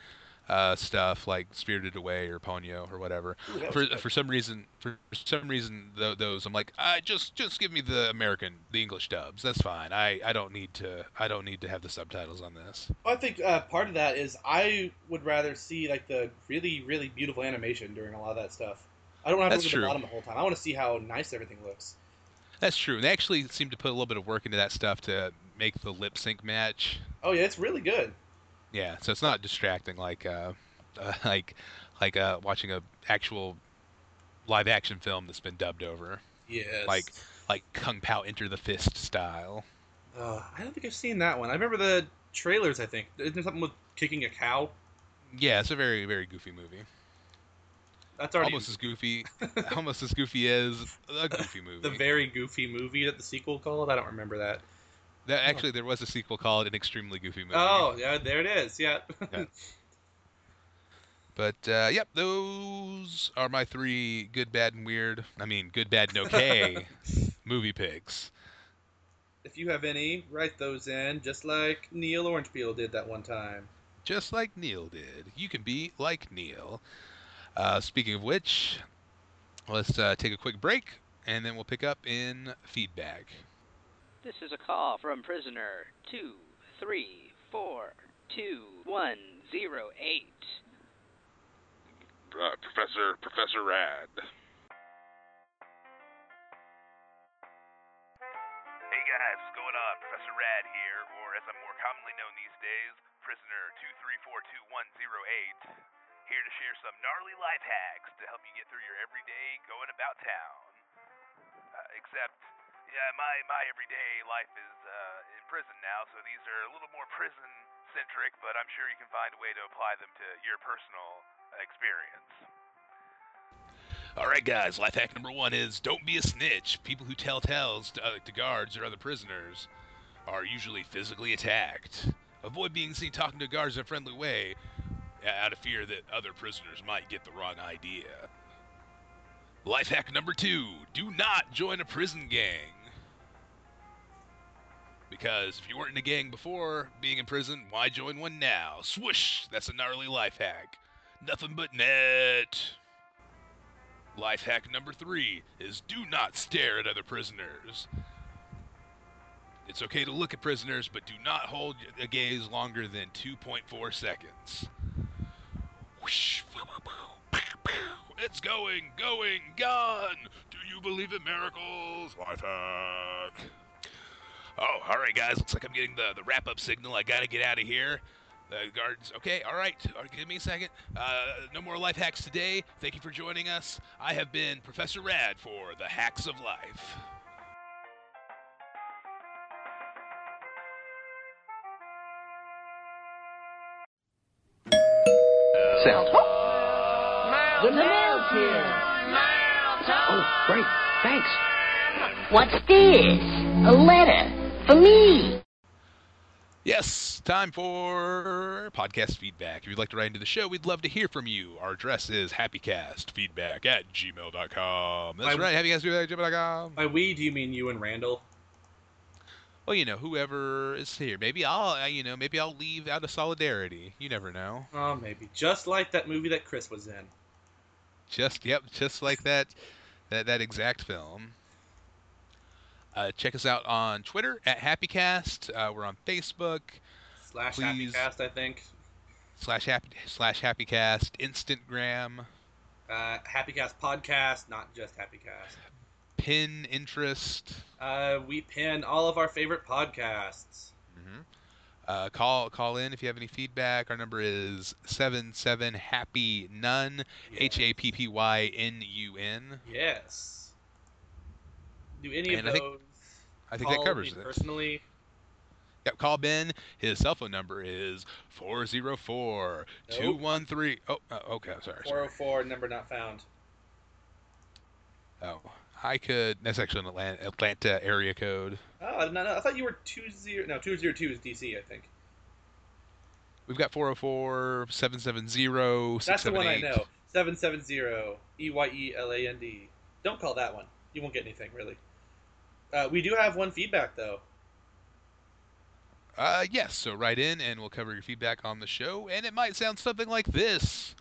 uh, stuff, like Spirited Away or Ponyo or whatever. Ooh, For good. for some reason for some reason th- those I'm like uh, just just give me the American the English dubs. That's fine. I, I don't need to I don't need to have the subtitles on this. I think uh, part of that is I would rather see like the really really beautiful animation during a lot of that stuff. I don't want to look at the bottom the whole time. I want to see how nice everything looks. That's true. They actually seem to put a little bit of work into that stuff to make the lip sync match. Oh yeah, it's really good. Yeah, so it's not distracting like uh, uh like like uh watching a actual live action film that's been dubbed over, Yes. Like- like Kung Pao Enter the Fist style. Uh, I don't think I've seen that one. I remember the trailers. I think isn't there something with kicking a cow? Yeah, it's a very very goofy movie. That's already Almost as goofy, almost as goofy as a goofy movie. the very goofy movie that the sequel called. I don't remember that. That actually there was a sequel called An Extremely Goofy Movie. Oh yeah, there it is. Yeah. Yeah. But uh, yep, those are my three good, bad, and weird. I mean, good, bad, and okay movie picks. if you have any, write those in, just like Neil Orange Peel did that one time. Just like Neil did. You can be like Neil. Uh, speaking of which, let's uh, take a quick break, and then we'll pick up in feedback. This is a call from prisoner two three four two one zero eight. Uh, Professor Professor Rad. Hey guys, what's going on? Professor Rad here, or as I'm more commonly known these days, Prisoner 2342108. Here to share some gnarly life hacks to help you get through your everyday going about town. Uh, except, yeah, my, my everyday life is uh, in prison now, so these are a little more prison centric, but I'm sure you can find a way to apply them to your personal experience. All right, guys. Life hack number one is don't be a snitch. People who tell tales to, uh, to guards or other prisoners are usually physically attacked. Avoid being seen talking to guards in a friendly way, uh, out of fear that other prisoners might get the wrong idea. Life hack number two: do not join a prison gang. Because if you weren't in a gang before being in prison, why join one now? Swoosh! That's a gnarly life hack. Nothing but net. Life hack number three is do not stare at other prisoners. It's okay to look at prisoners, but do not hold a gaze longer than 2.4 seconds. Whoosh, It's going, going, gone. Do you believe in miracles? Life hack. Oh, all right, guys. Looks like I'm getting the, the wrap up signal. I gotta get out of here. The guards. Okay, all right. All right, Give me a second. Uh, no more life hacks today. Thank you for joining us. I have been Professor Rad for the Hacks of Life. Sounds. The mail's here. Oh, great. Thanks. What's this? A letter for me. Yes, time for podcast feedback. If you'd like to write into the show, we'd love to hear from you. Our address is happycastfeedback at gmail.com. That's By- right, happycastfeedback at gmail.com. By we, do you mean you and Randall? Well, you know, whoever is here. Maybe I'll, uh, you know, maybe I'll leave out of solidarity. You never know. Oh, maybe. Just like that movie that Chris was in. Just, yep, just like that, that, that exact film. Uh, check us out on Twitter at HappyCast. Uh, we're on Facebook Slash Please. Happycast, I think. slash happy slash HappyCast. Instagram. Uh, Happycast podcast, not just Happycast. Pin interest. Uh, we pin all of our favorite podcasts. hmm Uh, call call in if you have any feedback. Our number is seven seven happy none H A P P Y N U N. Yes. Do any And of I those? I think that covers it. Personally, Yep, call Ben. His cell phone number is 404 213. Oh, uh, okay, sorry. sorry. 404 number not found. Oh, I could. That's actually an Atlanta, Atlanta area code. Oh, I did not know. I thought you were two zero. No, two zero two is DC. I think We've got 404 770 that's the one I know. Seven seven zero E Y E L A N D. Don't call that one. You won't get anything really. Uh, we do have one feedback though. Uh, yes, so write in and we'll cover your feedback on the show, and it might sound something like this.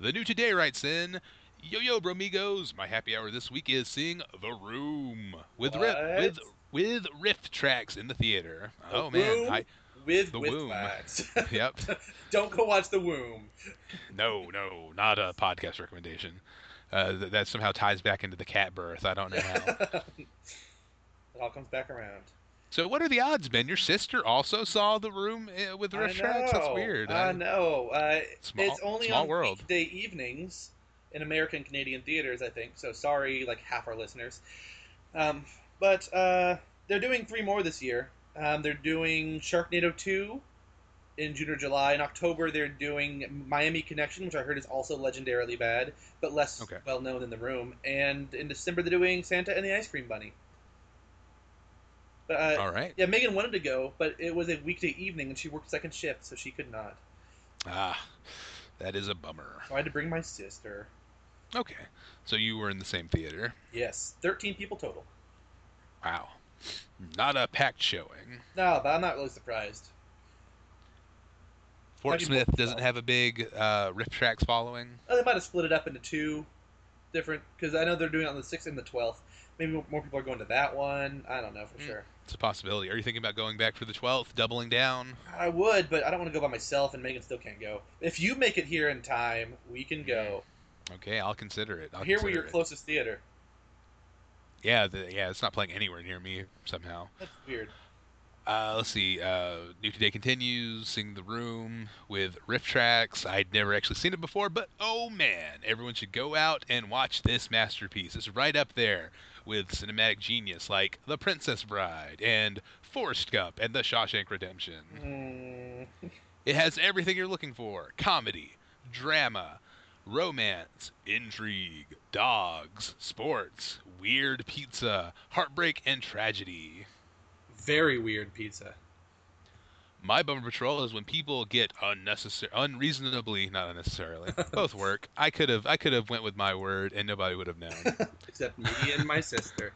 The new today writes in, Yo yo bromigos, my happy hour this week is seeing The Room with riff, with with RiffTrax in the theater. The oh man, I with The with Womb. yep. Don't go watch the womb. No, no, not a podcast recommendation. Uh, th- that somehow ties back into the cat birth. I don't know how. it all comes back around. so, what are the odds, Ben? Your sister also saw the room uh, with riff I tracks. That's weird. I know. Uh, Small- it's only small on world. weekday evenings in American Canadian theaters, I think. So sorry, like half our listeners. Um, but uh, they're doing three more this year. Um, they're doing Sharknado two in June or July. In October, they're doing Miami Connection, which I heard is also legendarily bad, but less Okay. well known than The Room. And in December, they're doing Santa and the Ice Cream Bunny. Uh, All right. yeah, Megan wanted to go, but it was a weekday evening, and she worked second shift, so she could not. Ah, that is a bummer. So I had to bring my sister. Okay, so you were in the same theater. Yes, thirteen people total. Wow, not a packed showing. No, but I'm not really surprised. Fort Smith doesn't have a big uh, RiffTrax following. Oh, they might have split it up into two different because I know they're doing it on the sixth and the twelfth. Maybe more- people are going to that one. I don't know for Hmm. sure. It's a possibility. Are you thinking about going back for the 12th, doubling down? I would, but I don't want to go by myself, and Megan still can't go. If you make it here in time, we can go. Okay, I'll consider it. I'll here we're your it. closest theater. Yeah, the, yeah, it's not playing anywhere near me somehow. That's weird. Uh, let's see. Uh, New Today continues, Sing the Room with RiffTrax. I'd never actually seen it before, but oh man, everyone should go out and watch this masterpiece. It's right up there with cinematic genius like The Princess Bride and Forrest Gump and The Shawshank Redemption. Mm, It has everything you're looking for comedy, drama, romance, intrigue, dogs, sports, weird pizza, heartbreak, and tragedy. very weird pizza. My bummer patrol is when people get unnecessary, unreasonably, not unnecessarily, both work. I could have, I could have went with my word, and nobody would have known. Except me and my sister.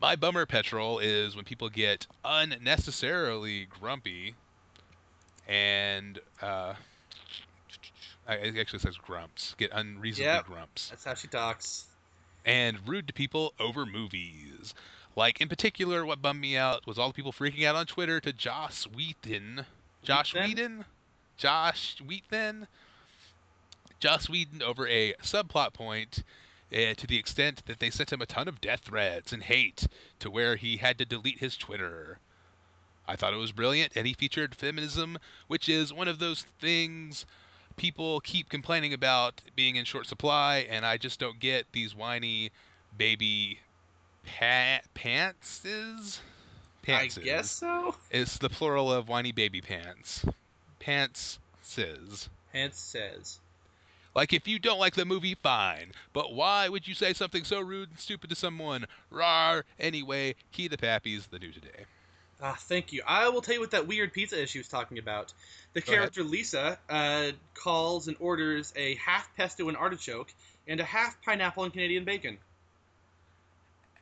my bummer petrol is when people get unnecessarily grumpy, and uh, I- it actually says grumps. Get unreasonably Yep. grumps. That's how she talks. and rude to people over movies. Like in particular, what bummed me out was all the people freaking out on Twitter to Joss Wheaton, Josh Wheaton? Whedon, Josh Wheaton, Joss Whedon over a subplot point. Uh, to the extent that they sent him a ton of death threats and hate to where he had to delete his Twitter. I thought it was brilliant, and he featured feminism, which is one of those things people keep complaining about being in short supply, and I just don't get these whiny baby pa- pantses. Pantses. I guess so. It's the plural of whiny baby pants. Pants Pantses. Hence says. Like, if you don't like the movie, fine. But why would you say something so rude and stupid to someone? Rar. Anyway, Key the Pappies, the new today. Ah, thank you. I will tell you what that weird pizza issue was talking about. The Go ahead. character Lisa uh, calls and orders a half pesto and artichoke and a half pineapple and Canadian bacon.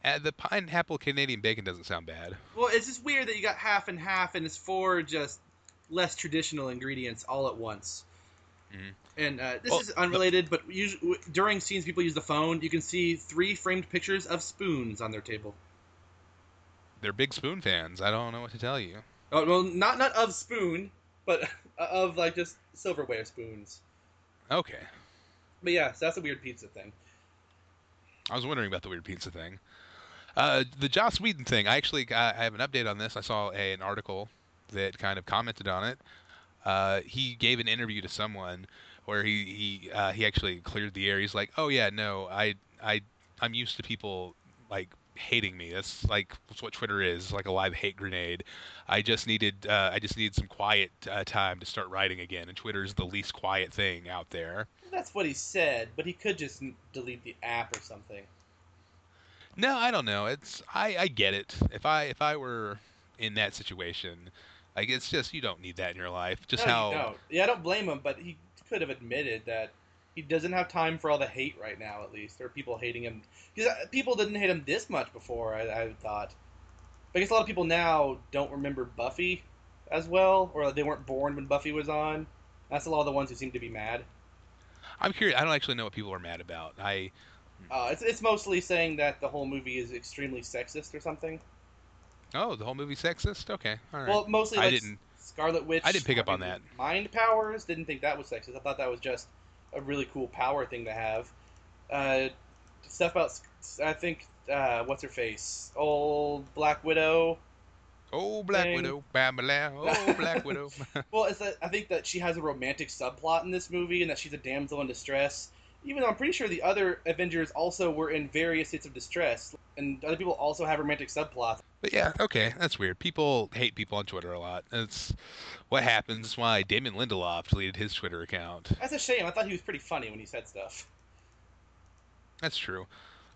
Uh, the pineapple Canadian bacon doesn't sound bad. Well, it's just weird that you got half and half, and it's four just less traditional ingredients all at once. Mhm. And uh, this Well, is unrelated, but usually, during scenes people use the phone, you can see three framed pictures of spoons on their table. They're big spoon fans. I don't know what to tell you. Oh, well, not not of spoon, but of like just silverware spoons. Okay. But yeah, so that's a weird pizza thing. I was wondering about the weird pizza thing. Uh, the Joss Whedon thing. I actually I have an update on this. I saw a, an article that kind of commented on it. Uh, he gave an interview to someone where he he uh, he actually cleared the air. He's like, "Oh yeah, no, I I I'm used to people like hating me. That's like that's what Twitter is, like a live hate grenade. I just needed uh, I just needed some quiet uh, time to start writing again, and Twitter is the least quiet thing out there." That's what he said, but he could just delete the app or something. No, I don't know. It's I, I get it. If I if I were in that situation, like it's just you don't need that in your life. Just no, how you don't. Yeah, I don't blame him, but he could have admitted that he doesn't have time for all the hate right now. At least, there are people hating him because uh, people didn't hate him this much before. I, I thought. I guess a lot of people now don't remember Buffy as well, or they weren't born when Buffy was on. That's a lot of the ones who seem to be mad. I'm curious. I don't actually know what people are mad about. I Uh, it's it's mostly saying that the whole movie is extremely sexist or something. oh the whole movie sexist. Okay, all right. Well, mostly I like didn't. Scarlet Witch. I didn't pick up on that. Mind powers. Didn't think that was sexist. I thought that was just a really cool power thing to have. Uh, stuff about I think uh, what's her face, old Black Widow. Oh Black thing. Widow, bam bam. Oh Black Widow. Well, it's that I think that she has a romantic subplot in this movie, and that she's a damsel in distress. Even though I'm pretty sure the other Avengers also were in various states of distress, and other people also have romantic subplots. But yeah, okay, that's weird. People hate people on Twitter a lot. That's what happens. Why Damon Lindelof deleted his Twitter account. That's a shame. I thought he was pretty funny when he said stuff. That's true.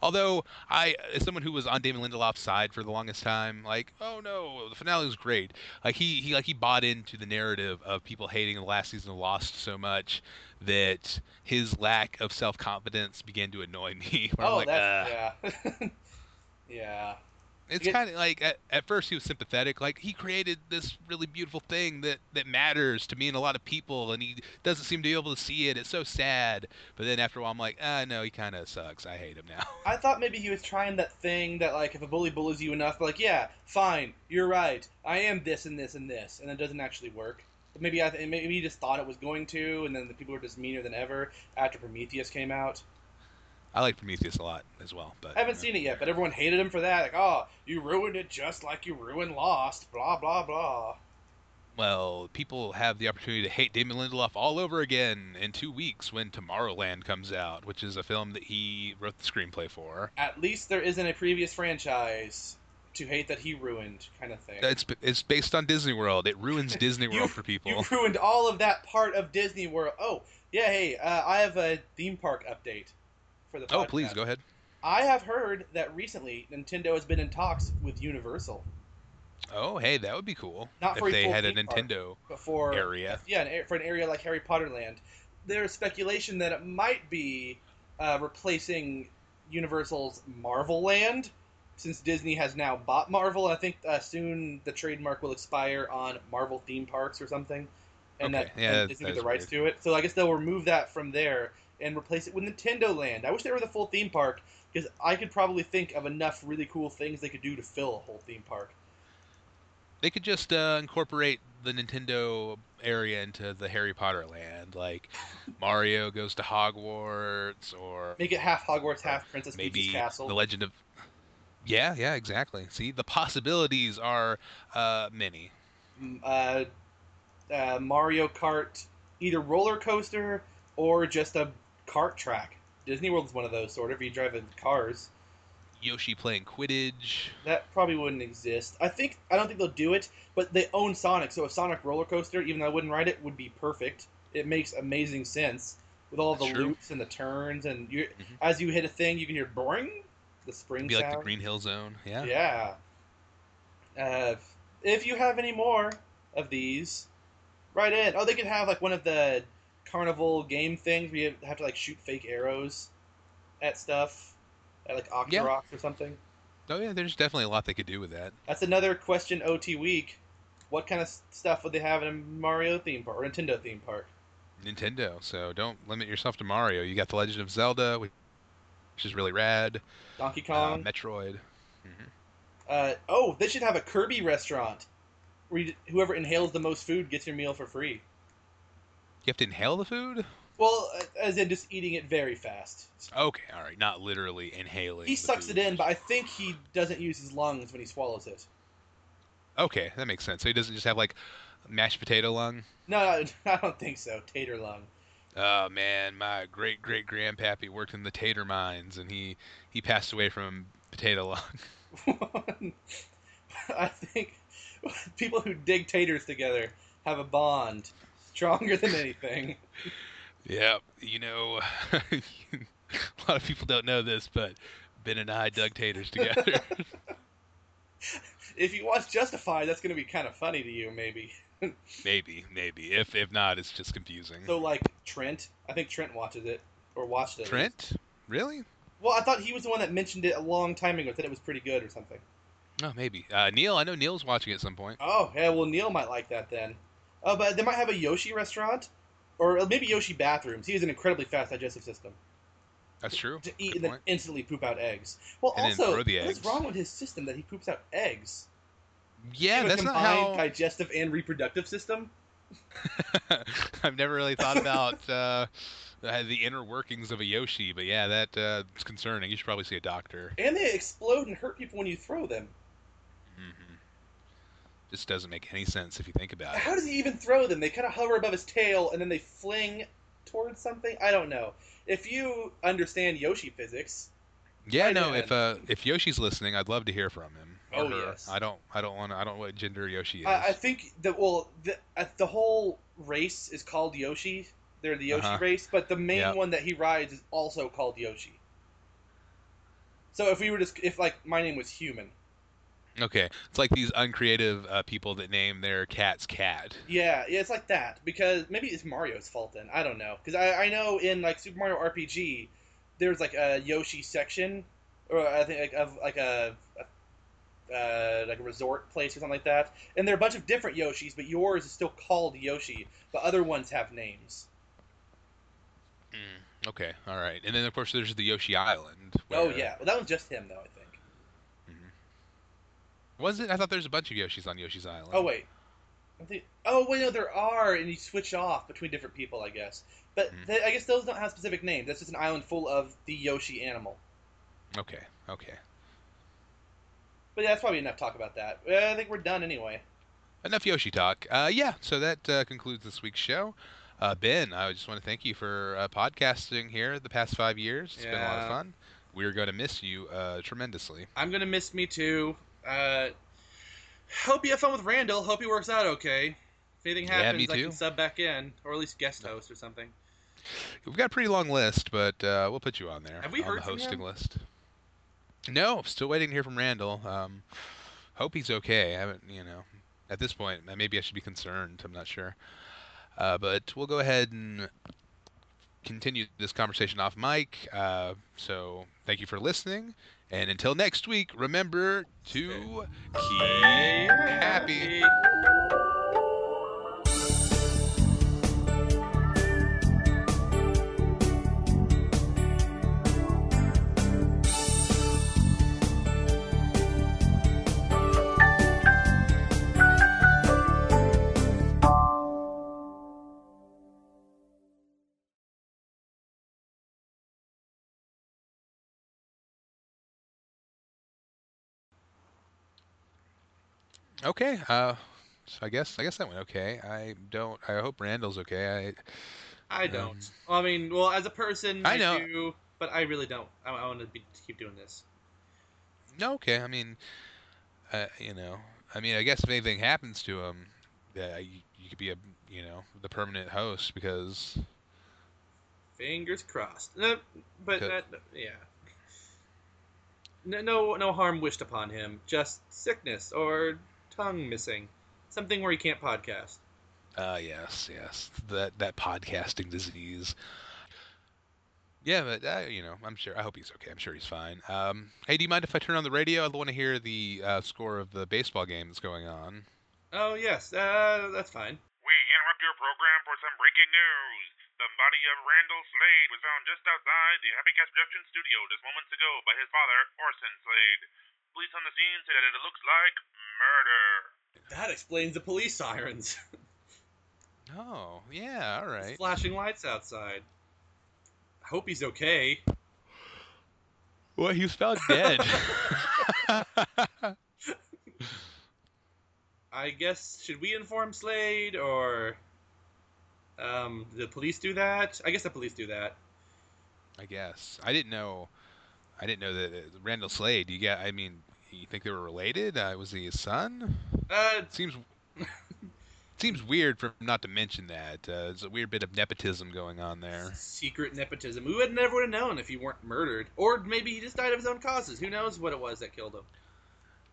Although I, as someone who was on Damon Lindelof's side for the longest time, like, oh no, the finale was great. Like he, he like he bought into the narrative of people hating the last season of Lost so much that his lack of self confidence began to annoy me. Oh, like, that's "Ugh." yeah, yeah. It's kind of like at, at first he was sympathetic, like he created this really beautiful thing that that matters to me and a lot of people, and he doesn't seem to be able to see it. It's so sad. But then after a while, I'm like, ah, no, he kind of sucks. I hate him now. I thought maybe he was trying that thing that like if a bully bullies you enough, like yeah, fine, you're right, I am this and this and this, and it doesn't actually work. But maybe I th- maybe he just thought it was going to, and then the people were just meaner than ever after Prometheus came out. I like Prometheus a lot as well, but I haven't you seen it yet, but everyone hated him for that. Like, oh, you ruined it just like you ruined Lost. Blah blah blah. Well, people have the opportunity to hate Damon Lindelof all over again in two weeks when Tomorrowland comes out, which is a film that he wrote the screenplay for. At least there isn't a previous franchise to hate that he ruined, kind of thing. It's it's based on Disney World. It ruins Disney You- World for people. You ruined all of that part of Disney World. Oh, yeah, hey, uh, I have a theme park update for the Oh, please go ahead. I have heard that recently Nintendo has been in talks with Universal Oh, hey, that would be cool Not if for a they had a theme park. Nintendo before area. Yeah, an, for an area like Harry Potter Land. There's speculation that it might be uh, replacing Universal's Marvel Land, since Disney has now bought Marvel. I think uh, soon the trademark will expire on Marvel theme parks or something, and Okay, that yeah, and Disney get the rights to it. So I guess they'll remove that from there and replace it with Nintendo Land. I wish they were the full theme park because I could probably think of enough really cool things they could do to fill a whole theme park. They could just uh, incorporate the Nintendo area into the Harry Potter land, like Mario goes to Hogwarts, or Make it half Hogwarts, half Princess maybe Peach's castle. the Legend of. Yeah, yeah, exactly. See, the possibilities are uh, many. mm, uh, uh, Mario Kart, either roller coaster or just a kart track. Disney World is one of those sort of. You drive in cars, Yoshi playing Quidditch. that probably wouldn't exist. I think I don't think they'll do it, but they own Sonic, so a Sonic roller coaster, even though I wouldn't ride it, would be perfect. It makes amazing sense with all the That's true. loops and the turns, and you Mhm. as you hit a thing, you can hear boing, the spring Be sound. like the Green Hill Zone. Yeah. Yeah. Uh, if you have any more of these, write in. Oh, they could have like one of the carnival game things where you have to like shoot fake arrows at stuff, at like Yeah. Or something. Oh yeah, there's definitely a lot they could do with that. That's another question OT week. What kind of stuff would they have in a Mario theme park or Nintendo theme park? Nintendo, so don't limit yourself to Mario. You got the Legend of Zelda, which is really rad. Donkey Uh, Kong. Metroid. Uh, oh, they should have a Kirby restaurant. Where you, whoever inhales the most food gets your meal for free. You have to inhale the food. Well, as in just eating it very fast. Okay, all right, not literally inhaling. He sucks food. it in, but I think he doesn't use his lungs when he swallows it. Okay, that makes sense. So he doesn't just have like mashed potato lung. No, no, I don't think so. Tater lung. Oh man, my great great grandpappy worked in the tater mines, and he he passed away from potato lung. I think people who dig taters together have a bond stronger than anything. Yeah, You know, a lot of people don't know this, but Ben and I dug taters together. if you watch Justified, that's going to be kind of funny to you, maybe. maybe, maybe. If if not, it's just confusing. So, like Trent, I think Trent watches it or watched it. Trent? Really? Well, I thought he was the one that mentioned it a long time ago. Said it was pretty good or something. Oh, maybe. Uh, Neil, I know Neil's watching at some point. Oh, yeah. Well, Neil might like that then. Oh, but they might have a Yoshi restaurant, or maybe Yoshi bathrooms. He has an incredibly fast digestive system That's true. to eat Good and then instantly poop out eggs. Well, And also, what is eggs. wrong with his system that he poops out eggs? Yeah, He have a that's not how. digestive and reproductive system. I've never really thought about uh, uh, the inner workings of a Yoshi, but yeah, that uh, is concerning. You should probably see a doctor. And they explode and hurt people when you throw them. Just doesn't make any sense if you think about it. How does he even throw them? They kind of hover above his tail and then they fling towards something. I don't know. If you understand Yoshi physics, Yeah, I no. did. If uh, if Yoshi's listening, I'd love to hear from him. Oh, her. yes. I don't. I don't want. I don't know what gender Yoshi is. I, I think that well, the, uh, the whole race is called Yoshi. They're the Yoshi Uh-huh. race, but the main Yep. one that he rides is also called Yoshi. So if we were just if like my name was human, okay, it's like these uncreative uh, people that name their cats cat. yeah, yeah, it's like that because maybe it's Mario's fault then. I don't know because I I know in like Super Mario RPG, there's like a Yoshi section, or I think like of like a. a uh, like a resort place or something like that, and there are a bunch of different Yoshis, but yours is still called Yoshi, but other ones have names. Mm, okay, all right. And then of course there's the Yoshi Island. Oh yeah, well that was just him though, I think. Was it? I thought there was a bunch of Yoshis on Yoshi's Island. Oh wait, think. Oh wait, no, there are, and you switch off between different people, I guess. But Mhm. they, I guess those don't have specific names. That's just an island full of the Yoshi animal. Okay. Okay. But yeah, that's probably enough talk about that. I think we're done anyway. Enough Yoshi talk. Uh, yeah, so that uh, concludes this week's show. Uh, ben, I just want to thank you for uh, podcasting here the past five years. It's been a lot of fun. We're going to miss you uh, tremendously. I'm gonna miss me too. Uh, hope you have fun with Randall. Hope he works out okay. If anything happens, me I can sub back in, or at least guest host or something. We've got a pretty long list, but uh, we'll put you on there. Have we on heard the from hosting list? No, still waiting to hear from Randall. Um, hope he's okay. I haven't, you know, at this point, uh, maybe I should be concerned. I'm not sure. Uh, but we'll go ahead and continue this conversation off mic. Uh, so thank you for listening. And until next week, remember to keep happy. Okay. Uh, so I guess I guess that went okay. I don't. I hope Randall's okay. I Um, don't. I mean, well, as a person, I I, know. do, but I really don't. I, I want to be, keep doing this. No. Okay. I mean, uh, you know. I mean, I guess if anything happens to him, yeah, you, you could be a you know the permanent host because Fingers crossed. No, but uh, yeah. No, no, no harm wished upon him. Just sickness or tongue missing. Something where he can't podcast. Uh, yes, yes. That that podcasting disease. Yeah, but uh, you know, I'm sure. I hope he's okay. I'm sure he's fine. Um, hey, do you mind if I turn on the radio? I want to hear the uh, score of the baseball game that's going on. Oh yes, uh, that's fine. We interrupt your program for some breaking news. The body of Randall Slade was found just outside the Happy Cast production studio just moments ago by his father, Orson Slade. Police on the scene say that it looks like murder. That explains the police sirens. Oh, yeah, all right. Flashing lights outside. I hope he's okay. Well, he was found dead. I guess should we inform Slade or um the police do that? I guess the police do that. I guess I didn't know. I didn't know that uh, Randall Slade. You got? I mean, you think they were related? Uh, was he his son? Uh, seems seems weird for him not to mention that. Uh, there's a weird bit of nepotism going on there. secret nepotism. We would never would have known if he weren't murdered, or maybe he just died of his own causes. Who knows what it was that killed him?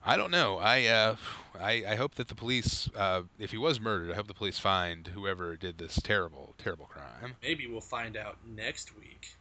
I don't know. I uh, I, I hope that the police, uh, if he was murdered, I hope the police find whoever did this terrible, terrible crime. Maybe we'll find out next week.